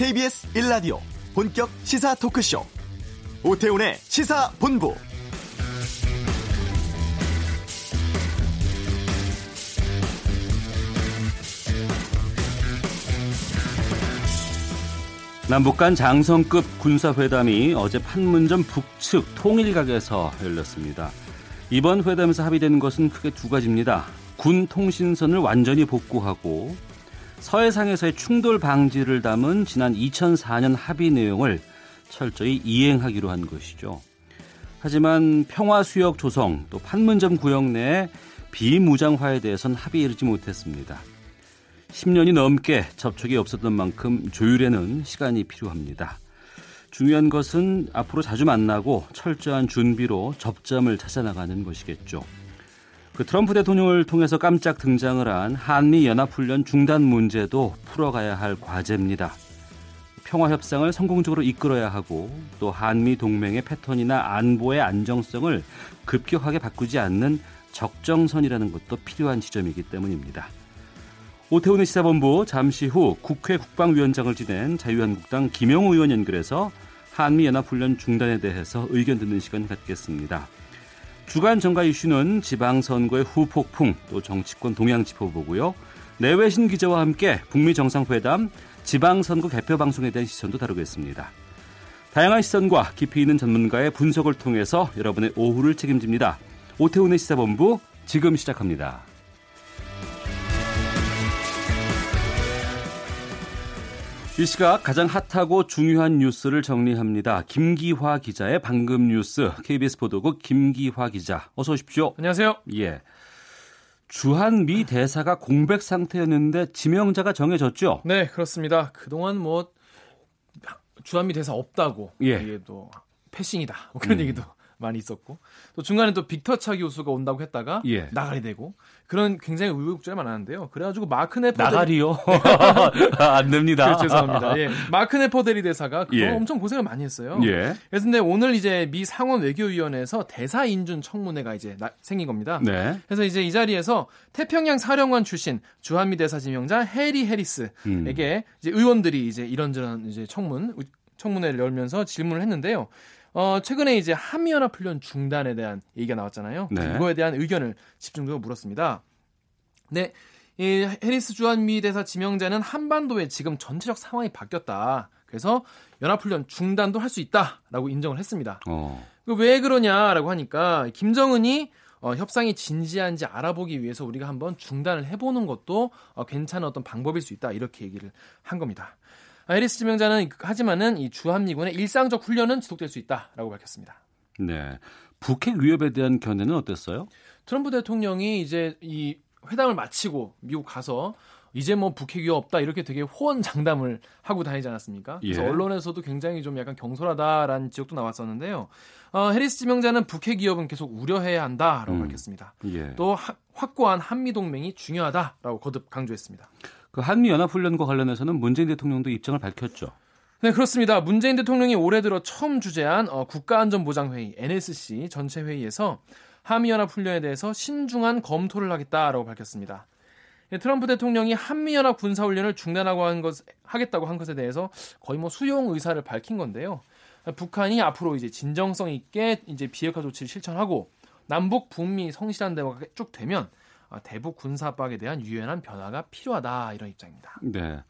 KBS 1라디오 본격 시사 토크쇼 오태훈의 시사본부 남북 간 장성급 군사회담이 어제 판문점 북측 통일각에서 열렸습니다. 이번 회담에서 합의된 것은 크게 두 가지입니다. 군 통신선을 완전히 복구하고 서해상에서의 충돌 방지를 담은 지난 2004년 합의 내용을 철저히 이행하기로 한 것이죠. 하지만 평화 수역 조성 또 판문점 구역 내 비무장화에 대해선 합의에 이르지 못했습니다. 10년이 넘게 접촉이 없었던 만큼 조율에는 시간이 필요합니다. 중요한 것은 앞으로 자주 만나고 철저한 준비로 접점을 찾아나가는 것이겠죠. 그 트럼프 대통령을 통해서 깜짝 등장을 한 한미 연합훈련 중단 문제도 풀어가야 할 과제입니다. 평화 협상을 성공적으로 이끌어야 하고 또 한미 동맹의 패턴이나 안보의 안정성을 급격하게 바꾸지 않는 적정선이라는 것도 필요한 지점이기 때문입니다. 오태훈의 시사본부 잠시 후 국회 국방위원장을 지낸 자유한국당 김영우 의원 연결해서 한미연합훈련 중단에 대해서 의견 듣는 시간 갖겠습니다. 주간 정가 이슈는 지방선거의 후폭풍 또 정치권 동향 짚어보고요. 내외신 기자와 함께 북미 정상회담 지방선거 개표 방송에 대한 시선도 다루겠습니다. 다양한 시선과 깊이 있는 전문가의 분석을 통해서 여러분의 오후를 책임집니다. 오태훈의 시사본부 지금 시작합니다. 이 시각 가장 핫하고 중요한 뉴스를 정리합니다. 김기화 기자의 방금 뉴스 KBS 보도국 김기화 기자 어서 오십시오. 안녕하세요. 예. 주한 미 대사가 공백 상태였는데 지명자가 정해졌죠? 네, 그렇습니다. 그동안 뭐 주한 미 대사 없다고 예. 이게 또 패싱이다. 뭐 그런 음. 얘기도 많이 있었고 또 중간에 또 빅터 차 교수가 온다고 했다가 예. 나가리 되고 그런 굉장히 우여곡절이 많았는데요. 그래가지고 마크 네퍼 나가리요 안 됩니다. 그렇죠, 죄송합니다. 예. 마크 네퍼데리 대사가 예. 엄청 고생을 많이 했어요. 예. 그래서 근데 오늘 이제 미 상원 외교위원회에서 대사 인준 청문회가 이제 나, 생긴 겁니다. 네. 그래서 이제 이 자리에서 태평양 사령관 출신 주한미 대사 지명자 해리 해리스에게 음. 이제 의원들이 이제 이런저런 이제 청문 청문회를 열면서 질문을 했는데요. 어, 최근에 이제 한미연합훈련 중단에 대한 얘기가 나왔잖아요. 네. 이거에 대한 의견을 집중적으로 물었습니다. 네. 이 해리스 주한미 대사 지명자는 한반도의 지금 전체적 상황이 바뀌었다. 그래서 연합훈련 중단도 할 수 있다라고 인정을 했습니다. 어. 왜 그러냐라고 하니까 김정은이 어, 협상이 진지한지 알아보기 위해서 우리가 한번 중단을 해보는 것도 어, 괜찮은 어떤 방법일 수 있다 이렇게 얘기를 한 겁니다. 아이리스 지명자는 하지만은 이 주한미군의 일상적 훈련은 지속될 수 있다라고 밝혔습니다. 네. 북핵 위협에 대한 견해는 어땠어요? 트럼프 대통령이 이제 이 회담을 마치고 미국 가서 이제 뭐 북핵 위협 없다 이렇게 되게 호언장담을 하고 다니지 않았습니까? 그래서 예. 언론에서도 굉장히 좀 약간 경솔하다라는 지적도 나왔었는데요. 어, 해리스 지명자는 북핵 위협은 계속 우려해야 한다라고 음. 밝혔습니다. 예. 또 하, 확고한 한미 동맹이 중요하다라고 거듭 강조했습니다. 그 한미 연합 훈련과 관련해서는 문재인 대통령도 입장을 밝혔죠. 네, 그렇습니다. 문재인 대통령이 올해 들어 처음 주재한 어, 국가안전보장회의 NSC 전체 회의에서 한미 연합 훈련에 대해서 신중한 검토를 하겠다라고 밝혔습니다. 네, 트럼프 대통령이 한미연합 군사훈련을 중단하고 한 것, 하겠다고 한 것에 대해서 거의 뭐 수용 의사를 밝힌 건데요. 북한이 앞으로 이제 진정성 있게 이제 비핵화 조치를 실천하고 남북 북미 성실한 대화가 쭉 되면 어, 대북 군사 압박에 대한 유연한 변화가 필요하다 이런 입장입니다. 네.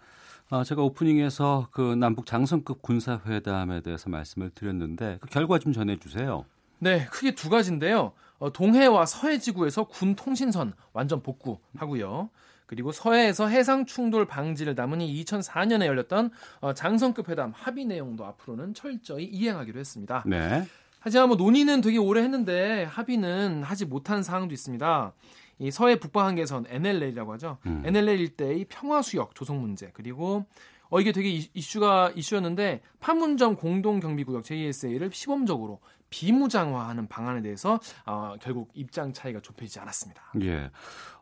아, 제가 오프닝에서 그 남북 장성급 군사회담에 대해서 말씀을 드렸는데 그 결과 좀 전해주세요. 네, 크게 두 가지인데요. 어, 동해와 서해 지구에서 군 통신선 완전 복구하고요. 그리고 서해에서 해상 충돌 방지를 담은 이 2004년에 열렸던 어, 장성급 회담 합의 내용도 앞으로는 철저히 이행하기로 했습니다. 네. 하지만 뭐 논의는 되게 오래 했는데 합의는 하지 못한 사항도 있습니다. 이 서해 북방 한계선 NLL이라고 하죠. 음. NLL 일대의 평화 수역 조성 문제 그리고 어 이게 되게 이슈가 이슈였는데 판문점 공동 경비 구역 JSA를 시범적으로 비무장화하는 방안에 대해서 어, 결국 입장 차이가 좁혀지지 않았습니다. 예.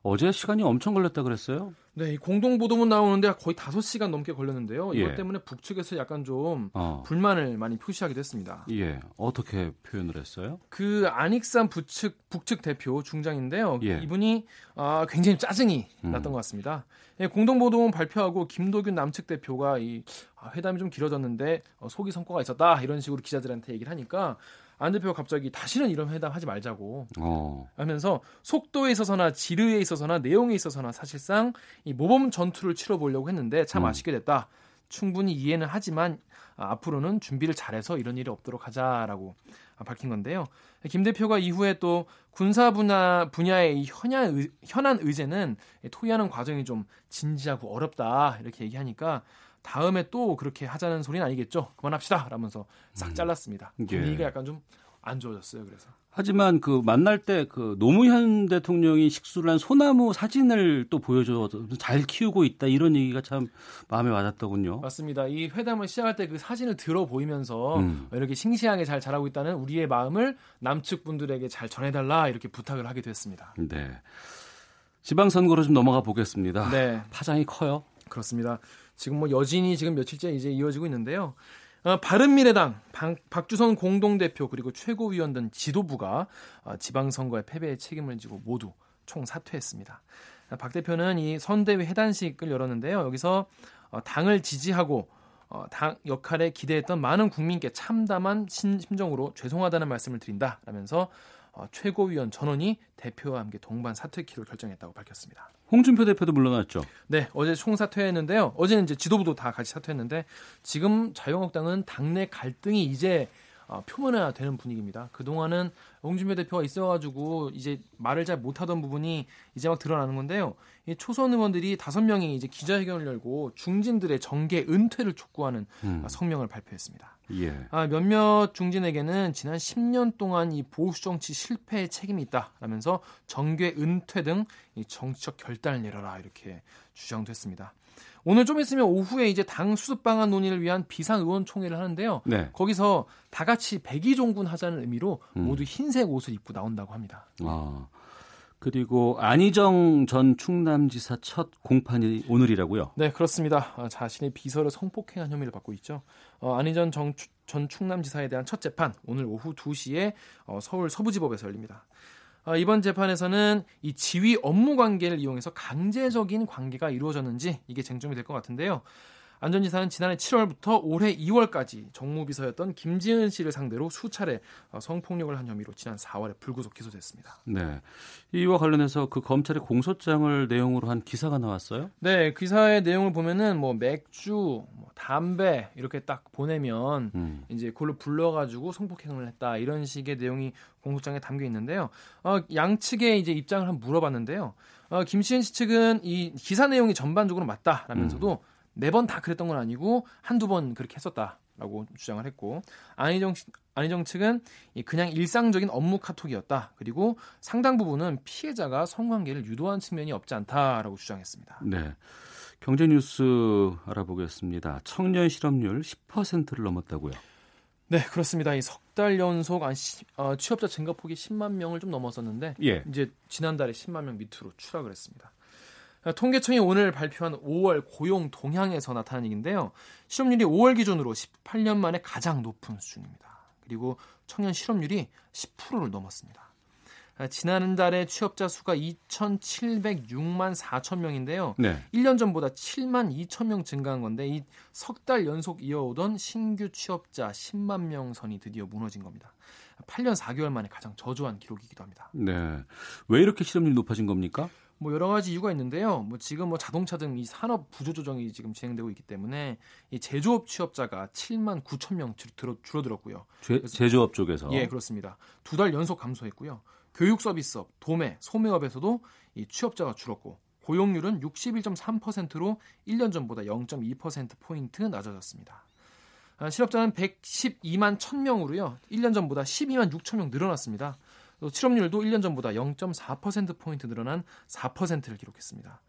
어제 시간이 엄청 걸렸다 그랬어요? 네, 공동 보도문 나오는데 거의 5시간 넘게 걸렸는데요. 이것 예. 때문에 북측에서 약간 좀 어. 불만을 많이 표시하기도 했습니다. 예. 어떻게 표현을 했어요? 그 안익산 북측 북측 대표 중장인데요. 예. 이분이 아, 굉장히 짜증이 음. 났던 것 같습니다. 예, 공동 보도문 발표하고 김도균 남측 대표가 이 아, 회담이 좀 길어졌는데 어, 속이 성과가 있었다 이런 식으로 기자들한테 얘기를 하니까 안 대표가 갑자기 다시는 이런 회담 하지 말자고 어. 하면서 속도에 있어서나 지르에 있어서나 내용에 있어서나 사실상 이 모범 전투를 치러보려고 했는데 참 음. 아쉽게 됐다. 충분히 이해는 하지만 아, 앞으로는 준비를 잘해서 이런 일이 없도록 하자라고 아, 밝힌 건데요. 김 대표가 이후에 또 군사 분야 분야의 이 현안 의, 현안 의제는 토의하는 과정이 좀 진지하고 어렵다 이렇게 얘기하니까 다음에 또 그렇게 하자는 소리는 아니겠죠. 그만합시다. 라면서 싹 잘랐습니다. 예. 분위기가 약간 좀 안 좋아졌어요. 그래서. 하지만 그 만날 때 그 노무현 대통령이 식수를 한 소나무 사진을 또 보여줘 잘 키우고 있다 이런 얘기가 참 마음에 와닿더군요. 맞습니다. 이 회담을 시작할 때 그 사진을 들어 보이면서 음. 이렇게 싱싱하게 잘 자라고 있다는 우리의 마음을 남측 분들에게 잘 전해달라 이렇게 부탁을 하게 됐습니다. 네. 지방선거로 좀 넘어가 보겠습니다. 네, 파장이 커요. 그렇습니다. 지금 뭐 여진이 지금 며칠째 이제 이어지고 있는데요. 어, 바른미래당 방- 박주선 공동대표 그리고 최고위원 등 지도부가 어, 지방선거의 패배에 책임을 지고 모두 총 사퇴했습니다. 어, 박 대표는 이 선대위 해단식을 열었는데요. 여기서 어, 당을 지지하고 어, 당 역할에 기대했던 많은 국민께 참담한 심, 심정으로 죄송하다는 말씀을 드린다라면서 어, 최고위원 전원이 대표와 함께 동반 사퇴키로 결정했다고 밝혔습니다. 홍준표 대표도 물러났죠. 네, 어제 총 사퇴했는데요. 어제는 이제 지도부도 다 같이 사퇴했는데 지금 자유한국당은 당내 갈등이 이제 어, 표면화 되는 분위기입니다. 그 동안은 홍준표 대표가 있어가지고 이제 말을 잘 못하던 부분이 이제 막 드러나는 건데요. 이 초선 의원들이 다섯 명이 이제 기자회견을 열고 중진들의 정계 은퇴를 촉구하는 음. 어, 성명을 발표했습니다. 예. 아, 몇몇 중진에게는 지난 10년 동안 이 보수 정치 실패에 책임이 있다라면서 정계 은퇴 등이 정치적 결단을 내려라 이렇게 주장됐습니다. 오늘 좀 있으면 오후에 이제 당 수습 방안 논의를 위한 비상 의원총회를 하는데요. 네. 거기서 다 같이 백의종군 하자는 의미로 음. 모두 흰색 옷을 입고 나온다고 합니다. 아. 그리고 안희정 전 충남지사 첫 공판이 오늘이라고요. 네, 그렇습니다. 아, 자신의 비서를 성폭행한 혐의를 받고 있죠. 어, 안희전 정, 전 충남지사에 대한 첫 재판 오늘 오후 2시에 어, 서울 서부지법에서 열립니다. 어, 이번 재판에서는 이 지위 업무 관계를 이용해서 강제적인 관계가 이루어졌는지 이게 쟁점이 될 것 같은데요. 안전 지사는 지난해 7월부터 올해 2월까지 정무비서였던 김지은 씨를 상대로 수차례 어, 성폭력을 한 혐의로 지난 4월에 불구속 기소됐습니다. 네. 이와 관련해서 그 검찰의 공소장을 내용으로 한 기사가 나왔어요. 네, 기사의 내용을 보면은 뭐 맥주, 뭐 담배 이렇게 딱 보내면 음. 이제 그걸로 불러가지고 성폭행을 했다 이런 식의 내용이 공소장에 담겨 있는데요. 어, 양측의 이제 입장을 한번 물어봤는데요. 어, 김시현 씨 측은 이 기사 내용이 전반적으로 맞다라면서도 매번 다 그랬던 건 아니고 한두 번 그렇게 했었다라고 주장을 했고 안희정 씨- 안희정 측은 이 그냥 일상적인 업무 카톡이었다. 그리고 상당 부분은 피해자가 성관계를 유도한 측면이 없지 않다라고 주장했습니다. 네. 경제 뉴스 알아보겠습니다. 청년 실업률 10%를 넘었다고요. 네, 그렇습니다. 이 석 달 연속 한 시- 어, 취업자 증가폭이 10만 명을 좀 넘었었는데 예. 이제 지난달에 10만 명 밑으로 추락을 했습니다. 아, 통계청이 오늘 발표한 5월 고용 동향에서 나타난 얘기인데요. 실업률이 5월 기준으로 18년 만에 가장 높은 수준입니다. 그리고 청년 실업률이 10%를 넘었습니다. 아, 지난달에 취업자 수가 2,706만 4천 명인데요. 네. 1년 전보다 7만 2천 명 증가한 건데 이 석 달 연속 이어오던 신규 취업자 10만 명 선이 드디어 무너진 겁니다. 8년 4개월 만에 가장 저조한 기록이기도 합니다. 네. 왜 이렇게 실업률이 높아진 겁니까? 뭐 여러 가지 이유가 있는데요. 뭐 지금 뭐 자동차 등 이 산업 구조 조정이 지금 진행되고 있기 때문에 이 제조업 취업자가 7만 9천 명 줄- 들어- 줄어들었고요. 제, 제조업 쪽에서. 예, 그렇습니다. 두 달 연속 감소했고요. 교육 서비스업, 도매, 소매업에서도 이 취업자가 줄었고 고용률은 61.3%로 1년 전보다 0.2% 포인트 낮아졌습니다. 아, 실업자는 112만 1000명으로요. 1년 전보다 12만 6천 명 늘어났습니다. 또 실업률도 1년 전보다 0.4% 포인트 늘어난 4%를 기록했습니다.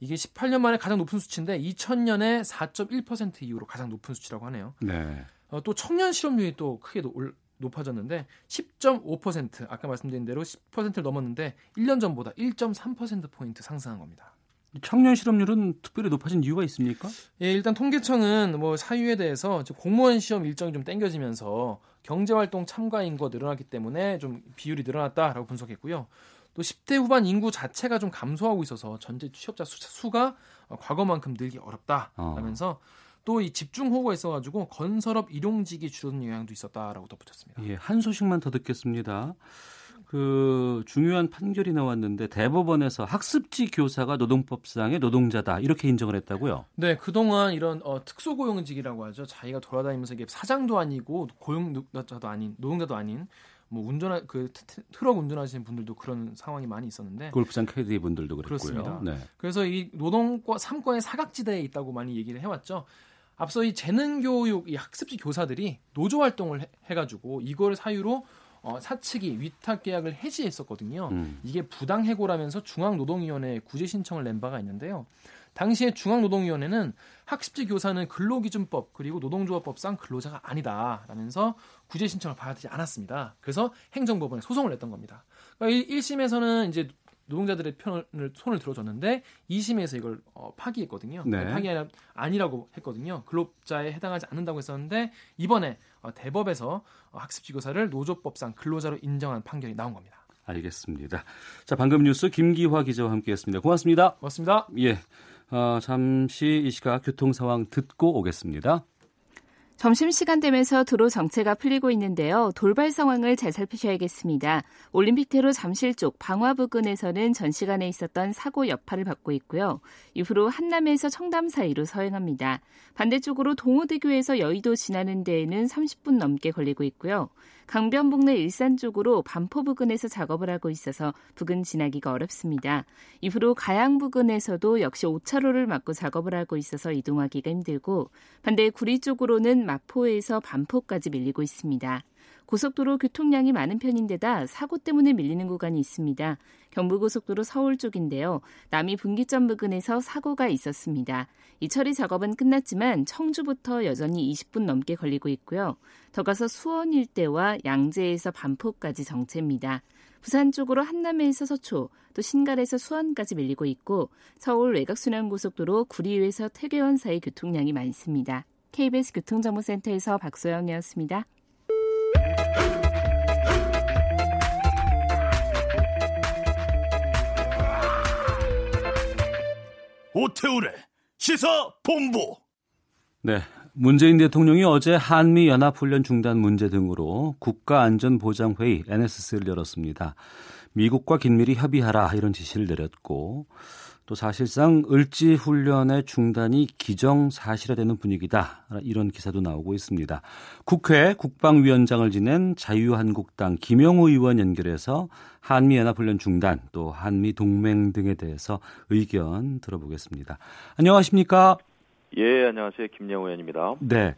이게 18년 만에 가장 높은 수치인데 2000년에 4.1% 이후로 가장 높은 수치라고 하네요. 네. 어, 또 청년 실업률이 또 크게 노- 올- 높아졌는데 10.5% 아까 말씀드린 대로 10%를 넘었는데 1년 전보다 1.3% 포인트 상승한 겁니다. 청년 실업률은 특별히 높아진 이유가 있습니까? 예, 일단 통계청은 뭐 사유에 대해서 공무원 시험 일정이 좀 땡겨지면서 경제활동 참가 인구가 늘어났기 때문에 좀 비율이 늘어났다라고 분석했고요. 또 10대 후반 인구 자체가 좀 감소하고 있어서 전체 취업자 수, 가 과거만큼 늘기 어렵다라면서 어. 또이 집중 호우가 있어가지고 건설업 일용직이 줄어든 영향도 있었다라고 덧붙였습니다. 예, 한 소식만 더 듣겠습니다. 그 중요한 판결이 나왔는데 대법원에서 학습지 교사가 노동법상의 노동자다 이렇게 인정을 했다고요? 네, 그동안 이런 어, 특수고용직이라고 하죠. 자기가 돌아다니면서 이게 사장도 아니고 고용자도 아닌 노동자도 아닌 뭐 운전하 그 트럭 운전하시는 분들도 그런 상황이 많이 있었는데 골프장 캐디 분들도 그랬고요. 네. 그래서 이 노동과 삼권의 사각지대에 있다고 많이 얘기를 해왔죠. 앞서 이 재능 교육 이 학습지 교사들이 노조 활동을 해, 해가지고 이걸 사유로 어, 사측이 위탁 계약을 해지했었거든요. 음. 이게 부당 해고라면서 중앙노동위원회에 구제 신청을 낸 바가 있는데요. 당시에 중앙노동위원회는 학습지 교사는 근로기준법 그리고 노동조합법상 근로자가 아니다라면서 구제 신청을 받지 않았습니다. 그래서 행정법원에 소송을 냈던 겁니다. 그러니까 1심에서는 이제 노동자들의 편을 손을 들어줬는데 2심에서 이걸 어, 파기했거든요. 네. 파기 아니라고 했거든요. 근로자에 해당하지 않는다고 했었는데 이번에 어, 대법에서 어, 학습지교사를 노조법상 근로자로 인정한 판결이 나온 겁니다. 알겠습니다. 자, 방금 뉴스 김기화 기자와 함께했습니다. 고맙습니다. 고맙습니다. 예, 어, 잠시 이 시각 교통 상황 듣고 오겠습니다. 점심시간 되면서 도로 정체가 풀리고 있는데요. 돌발 상황을 잘 살피셔야겠습니다. 올림픽대로 잠실 쪽 방화 부근에서는 전 시간에 있었던 사고 여파를 받고 있고요. 이후로 한남에서 청담 사이로 서행합니다. 반대쪽으로 동호대교에서 여의도 지나는 데에는 30분 넘게 걸리고 있고요. 강변북로 일산 쪽으로 반포 부근에서 작업을 하고 있어서 부근 지나기가 어렵습니다. 이후로 가양 부근에서도 역시 5차로를 막고 작업을 하고 있어서 이동하기가 힘들고 반대 구리 쪽으로는 마포에서 반포까지 밀리고 있습니다. 고속도로 교통량이 많은 편인데다 사고 때문에 밀리는 구간이 있습니다. 경부고속도로 서울 쪽인데요. 남이 분기점 부근에서 사고가 있었습니다. 이 처리 작업은 끝났지만 청주부터 여전히 20분 넘게 걸리고 있고요. 더 가서 수원 일대와 양재에서 반포까지 정체입니다. 부산 쪽으로 한남에서 서초, 또 신갈에서 수원까지 밀리고 있고 서울 외곽순환고속도로 구리에서 태계원 사이 교통량이 많습니다. KBS 교통정보센터에서 박소영이었습니다. 오태우래 시사 본부. 네. 문재인 대통령이 어제 한미 연합훈련 중단 문제 등으로 국가안전보장회의 NSC를 열었습니다. 미국과 긴밀히 협의하라 이런 지시를 내렸고 또 사실상 을지 훈련의 중단이 기정사실화되는 분위기다. 이런 기사도 나오고 있습니다. 국회 국방위원장을 지낸 자유한국당 김영우 의원 연결해서 한미연합훈련 중단 또 한미 동맹 등에 대해서 의견 들어보겠습니다. 안녕하십니까? 예, 안녕하세요. 김영우 의원입니다. 네.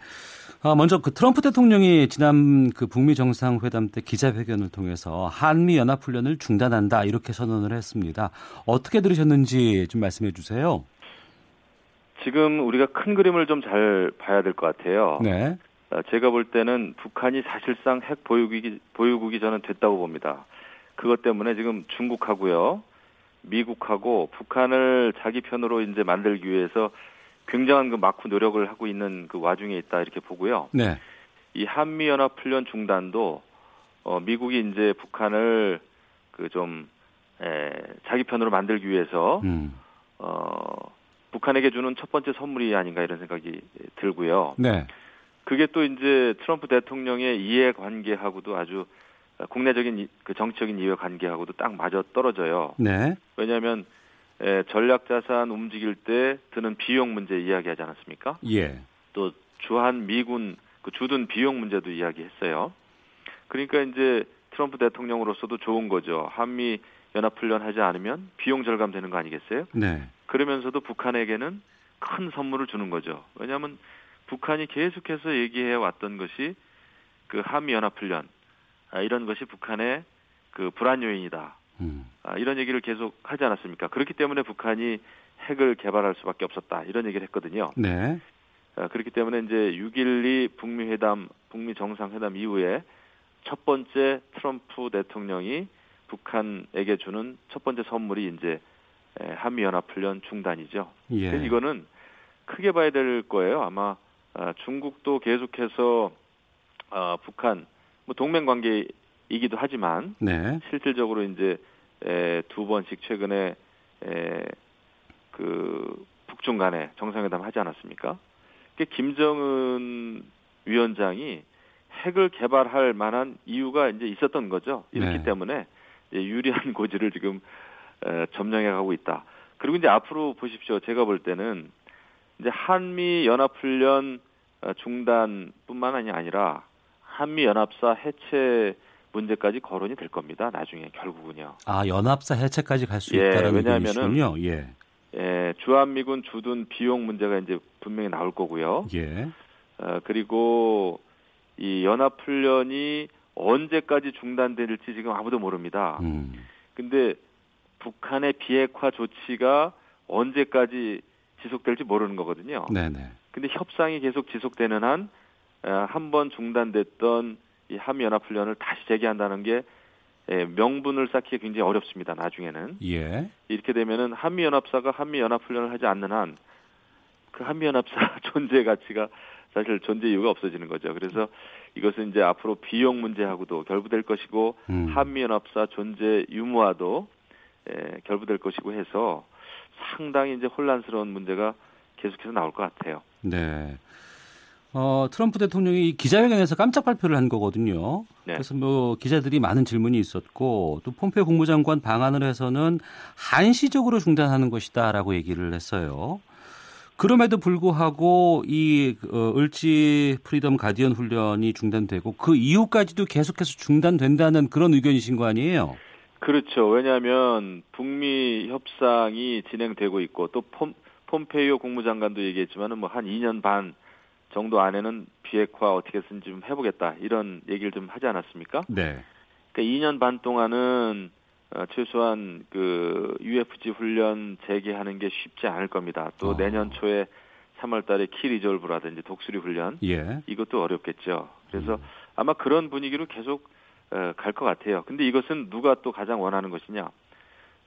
아, 먼저 그 트럼프 대통령이 지난 그 북미 정상회담 때 기자회견을 통해서 한미 연합 훈련을 중단한다 이렇게 선언을 했습니다. 어떻게 들으셨는지 좀 말씀해 주세요. 지금 우리가 큰 그림을 좀 잘 봐야 될 것 같아요. 네. 아, 제가 볼 때는 북한이 사실상 핵 보유국이 보유국이 저는 됐다고 봅니다. 그것 때문에 지금 중국하고요, 미국하고 북한을 자기 편으로 이제 만들기 위해서 굉장한 그 막후 노력을 하고 있는 그 와중에 있다 이렇게 보고요. 네. 이 한미 연합 훈련 중단도 어 미국이 이제 북한을 그좀 자기 편으로 만들기 위해서 음. 어 북한에게 주는 첫 번째 선물이 아닌가 이런 생각이 들고요. 네. 그게 또 이제 트럼프 대통령의 이해 관계하고도 아주 국내적인 그 정치적인 이해 관계하고도 딱 맞아 떨어져요. 네. 왜냐하면 에, 전략 자산 움직일 때 드는 비용 문제 이야기하지 않았습니까? 예. 또 주한 미군 그 주둔 비용 문제도 이야기했어요. 그러니까 이제 트럼프 대통령으로서도 좋은 거죠. 한미 연합훈련 하지 않으면 비용 절감되는 거 아니겠어요? 네. 그러면서도 북한에게는 큰 선물을 주는 거죠. 왜냐하면 북한이 계속해서 얘기해 왔던 것이 그 한미 연합훈련 아, 이런 것이 북한의 그 불안 요인이다. 음. 아, 이런 얘기를 계속 하지 않았습니까? 그렇기 때문에 북한이 핵을 개발할 수밖에 없었다. 이런 얘기를 했거든요. 네. 아, 그렇기 때문에 이제 6.12 북미 회담, 북미 정상회담 이후에 첫 번째 트럼프 대통령이 북한에게 주는 첫 번째 선물이 이제 한미 연합훈련 중단이죠. 예. 이거는 크게 봐야 될 거예요. 아마 아, 중국도 계속해서 어, 북한 뭐 동맹 관계 이기도 하지만 네. 실질적으로 이제 에, 두 번씩 최근에 에, 그 북중 간에 정상회담 하지 않았습니까? 김정은 위원장이 핵을 개발할 만한 이유가 이제 있었던 거죠. 이렇기 네. 때문에 유리한 고지를 지금 에, 점령해 가고 있다. 그리고 이제 앞으로 보십시오. 제가 볼 때는 이제 한미 연합훈련 어, 중단뿐만 아니라 한미 연합사 해체 문제까지 거론이 될 겁니다. 나중에 결국은요. 아 연합사 해체까지 갈수 예, 있다는 왜냐하면은 예. 예, 주한미군 주둔 비용 문제가 이제 분명히 나올 거고요. 예. 어, 그리고 이 연합훈련이 언제까지 중단될지 지금 아무도 모릅니다. 음. 근데 북한의 비핵화 조치가 언제까지 지속될지 모르는 거거든요. 네네. 근데 협상이 계속 지속되는 한 한 번 중단됐던 이 한미 연합 훈련을 다시 재개한다는 게 명분을 쌓기 굉장히 어렵습니다. 나중에는 예. 이렇게 되면은 한미 연합사가 한미 연합 훈련을 하지 않는 한 그 한미 연합사 존재 가치가 사실 존재 이유가 없어지는 거죠. 그래서 이것은 이제 앞으로 비용 문제하고도 결부될 것이고 음. 한미 연합사 존재 유무와도 에, 결부될 것이고 해서 상당히 이제 혼란스러운 문제가 계속해서 나올 것 같아요. 네. 어, 트럼프 대통령이 기자회견에서 깜짝 발표를 한 거거든요. 네. 그래서 뭐 기자들이 많은 질문이 있었고 또 폼페 국무장관 방안을 해서는 한시적으로 중단하는 것이다라고 얘기를 했어요. 그럼에도 불구하고 이 어, 을지 프리덤 가디언 훈련이 중단되고 그 이후까지도 계속해서 중단된다는 그런 의견이신 거 아니에요? 그렇죠. 왜냐하면 북미 협상이 진행되고 있고 또 폼, 폼페이오 국무장관도 얘기했지만은 뭐 한 2년 반 정도 안에는 비핵화 어떻게든 좀 해보겠다 이런 얘기를 좀 하지 않았습니까? 네. 그러니까 2년 반 동안은 어, 최소한 그 UFG 훈련 재개하는 게 쉽지 않을 겁니다. 또 어. 내년 초에 3월달에 키 리졸브라든지 독수리 훈련 예. 이것도 어렵겠죠. 그래서 음. 아마 그런 분위기로 계속 어, 갈 것 같아요. 근데 이것은 누가 또 가장 원하는 것이냐?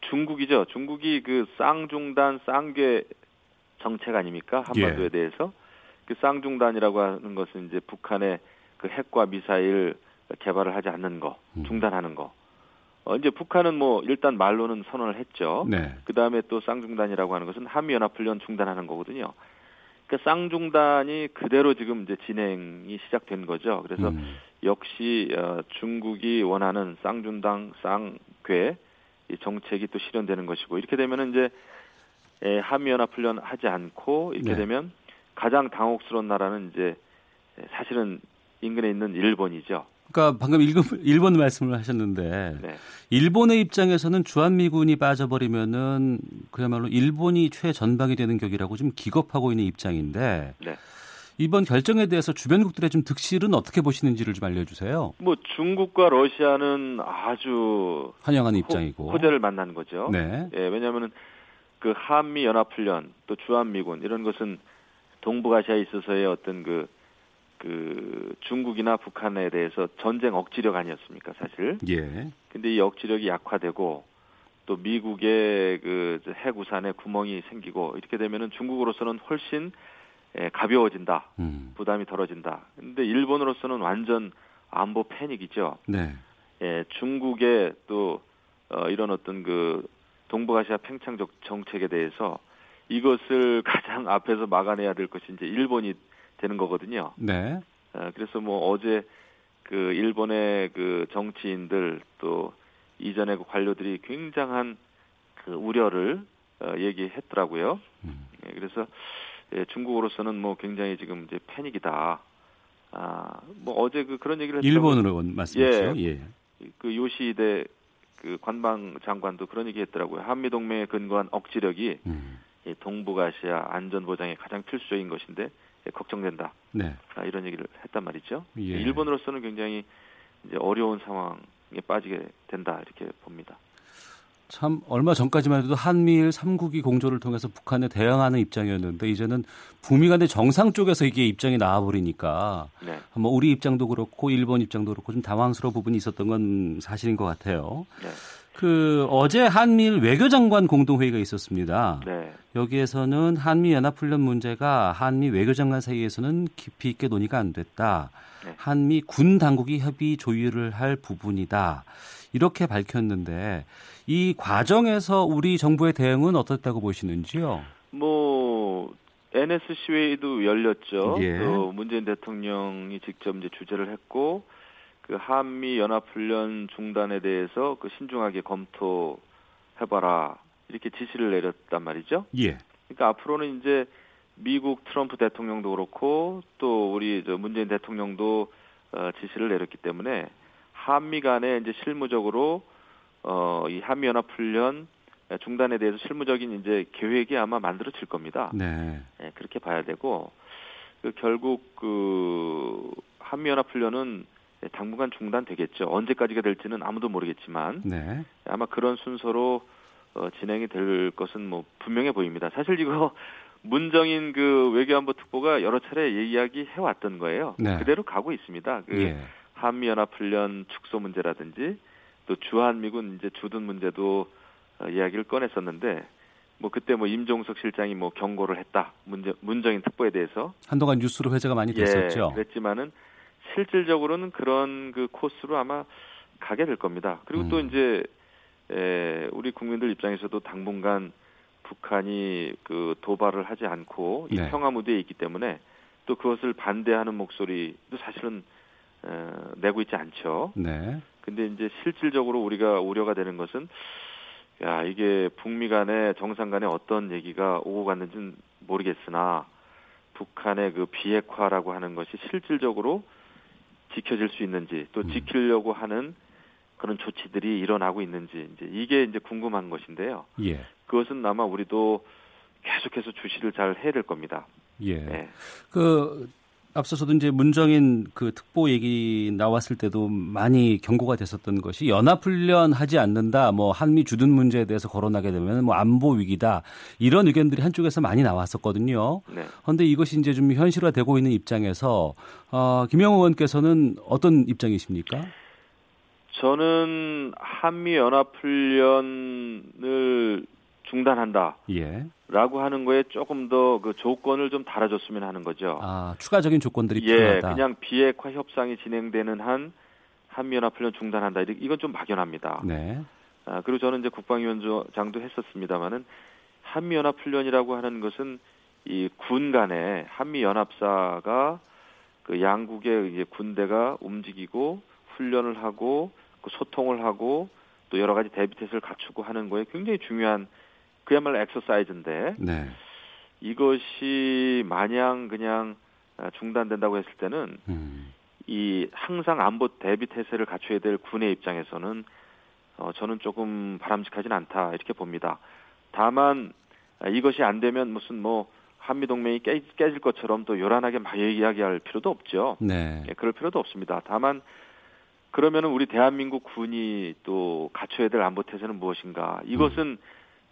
중국이죠. 중국이 그 쌍중단 쌍괴 정책 아닙니까? 한반도에 예. 대해서 그 쌍중단이라고 하는 것은 이제 북한의 그 핵과 미사일 개발을 하지 않는 거, 음. 중단하는 거. 어, 이제 북한은 뭐 일단 말로는 선언을 했죠. 네. 그 다음에 또 쌍중단이라고 하는 것은 한미연합훈련 중단하는 거거든요. 그 쌍중단이 그대로 지금 이제 진행이 시작된 거죠. 그래서 음. 역시 어, 중국이 원하는 쌍중당 쌍괴 이 정책이 또 실현되는 것이고 이렇게 되면은 이제 에, 한미연합훈련 하지 않고 이렇게 네. 되면 가장 당혹스러운 나라는 이제 사실은 인근에 있는 일본이죠. 그러니까 방금 일본, 일본 말씀을 하셨는데 네. 일본의 입장에서는 주한미군이 빠져버리면은 그야말로 일본이 최전방이 되는 격이라고 좀 기겁하고 있는 입장인데 네. 이번 결정에 대해서 주변국들의 좀 득실은 어떻게 보시는지를 좀 알려주세요. 뭐 중국과 러시아는 아주 환영하는 입장이고 호재를 만난 거죠. 네. 예, 왜냐하면은 그 한미 연합 훈련 또 주한미군 이런 것은 동북아시아에 있어서의 어떤 그, 그 중국이나 북한에 대해서 전쟁 억지력 아니었습니까, 사실. 예. 근데 이 억지력이 약화되고 또 미국의 그 핵우산에 구멍이 생기고 이렇게 되면은 중국으로서는 훨씬 예, 가벼워진다. 음. 부담이 덜어진다. 근데 일본으로서는 완전 안보 패닉이죠. 네. 예, 중국의 또 어, 이런 어떤 그 동북아시아 팽창적 정책에 대해서 이것을 가장 앞에서 막아내야 될 것이 이제 일본이 되는 거거든요. 네. 어, 그래서 뭐 어제 그 일본의 그 정치인들 또 이전의 그 관료들이 굉장한 그 우려를 어, 얘기했더라고요. 음. 예, 그래서 예, 중국으로서는 뭐 굉장히 지금 이제 패닉이다. 아, 뭐 어제 그 그런 얘기를. 일본으로 말씀하시죠. 예. 예. 그 요시대 그 관방 장관도 그런 얘기 했더라고요. 한미 동맹에 근거한 억지력이 음. 이 동북아시아 안전 보장에 가장 필수적인 것인데 예, 걱정된다. 네. 아, 이런 얘기를 했단 말이죠. 예. 일본으로서는 굉장히 이제 어려운 상황에 빠지게 된다 이렇게 봅니다. 참 얼마 전까지만 해도 한미일 3국이 공조를 통해서 북한에 대응하는 입장이었는데 이제는 북미 간의 정상 쪽에서 이게 입장이 나와버리니까 네. 뭐 우리 입장도 그렇고 일본 입장도 그렇고 좀 당황스러운 부분이 있었던 건 사실인 것 같아요. 네. 그 어제 한미일 외교장관 공동회의가 있었습니다. 네. 여기에서는 한미 연합훈련 문제가 한미 외교장관 사이에서는 깊이 있게 논의가 안 됐다. 네. 한미 군 당국이 협의 조율을 할 부분이다. 이렇게 밝혔는데 이 과정에서 우리 정부의 대응은 어떻다고 보시는지요? 뭐 NSC 회의도 열렸죠. 예. 또 문재인 대통령이 직접 이제 주재를 했고 그 한미 연합훈련 중단에 대해서 그 신중하게 검토해봐라 이렇게 지시를 내렸단 말이죠. 예. 그러니까 앞으로는 이제 미국 트럼프 대통령도 그렇고 또 우리 저 문재인 대통령도 어, 지시를 내렸기 때문에 한미 간에 이제 실무적으로 어, 이 한미 연합 훈련 중단에 대해서 실무적인 이제 계획이 아마 만들어질 겁니다. 네. 네 그렇게 봐야 되고 그 결국 그 한미 연합 훈련은 당분간 중단되겠죠. 언제까지가 될지는 아무도 모르겠지만 네. 아마 그런 순서로 어, 진행이 될 것은 뭐 분명해 보입니다. 사실 이거 문정인 그 외교안보 특보가 여러 차례 이야기 해왔던 거예요. 네. 그대로 가고 있습니다. 그 예. 한미연합훈련 축소 문제라든지 또 주한미군 이제 주둔 문제도 어, 이야기를 꺼냈었는데 뭐 그때 뭐 임종석 실장이 뭐 경고를 했다 문제 문정인 특보에 대해서 한동안 뉴스로 회자가 많이 됐었죠. 예, 그랬지만은 실질적으로는 그런 그 코스로 아마 가게 될 겁니다. 그리고 음. 또 이제 에, 우리 국민들 입장에서도 당분간 북한이 그 도발을 하지 않고 이 네. 평화 무대에 있기 때문에 또 그것을 반대하는 목소리도 사실은 어, 내고 있지 않죠. 네. 근데 이제 실질적으로 우리가 우려가 되는 것은 야 이게 북미 간에 정상 간에 어떤 얘기가 오고 갔는지는 모르겠으나 북한의 그 비핵화라고 하는 것이 실질적으로 지켜질 수 있는지 또 음. 지키려고 하는 그런 조치들이 일어나고 있는지 이제 이게 이제 궁금한 것인데요. 예. 그것은 아마 우리도 계속해서 주시를 잘 해야 될 겁니다. 예. 네. 그 앞서서도 이제 문정인 그 특보 얘기 나왔을 때도 많이 경고가 됐었던 것이 연합훈련 하지 않는다, 뭐 한미 주둔 문제에 대해서 거론하게 되면 뭐 안보 위기다 이런 의견들이 한쪽에서 많이 나왔었거든요. 네. 그런데 이것이 이제 좀 현실화되고 있는 입장에서 어, 김영호 의원께서는 어떤 입장이십니까? 저는 한미 연합훈련을 중단한다. 예. 라고 하는 거에 조금 더 그 조건을 좀 달아줬으면 하는 거죠. 아 추가적인 조건들이 예, 필요하다. 그냥 비핵화 협상이 진행되는 한 한미연합훈련 중단한다. 이- 이건 좀 막연합니다. 네. 아, 그리고 저는 이제 국방위원장도 했었습니다마는 한미연합훈련이라고 하는 것은 이 군 간에 한미연합사가 그 양국의 이제 군대가 움직이고 훈련을 하고 그 소통을 하고 또 여러 가지 대비태세를 갖추고 하는 거에 굉장히 중요한 그야말로 엑서사이즈인데 네. 이것이 마냥 그냥 아, 중단된다고 했을 때는 음. 이 항상 안보 대비 태세를 갖춰야 될 군의 입장에서는 어, 저는 조금 바람직하진 않다 이렇게 봅니다. 다만 아, 이것이 안 되면 무슨 뭐 한미 동맹이 깨, 깨질 것처럼 또 요란하게 막 이야기할 필요도 없죠. 네. 예, 그럴 필요도 없습니다. 다만 그러면은 우리 대한민국 군이 또 갖춰야 될 안보 태세는 무엇인가? 이것은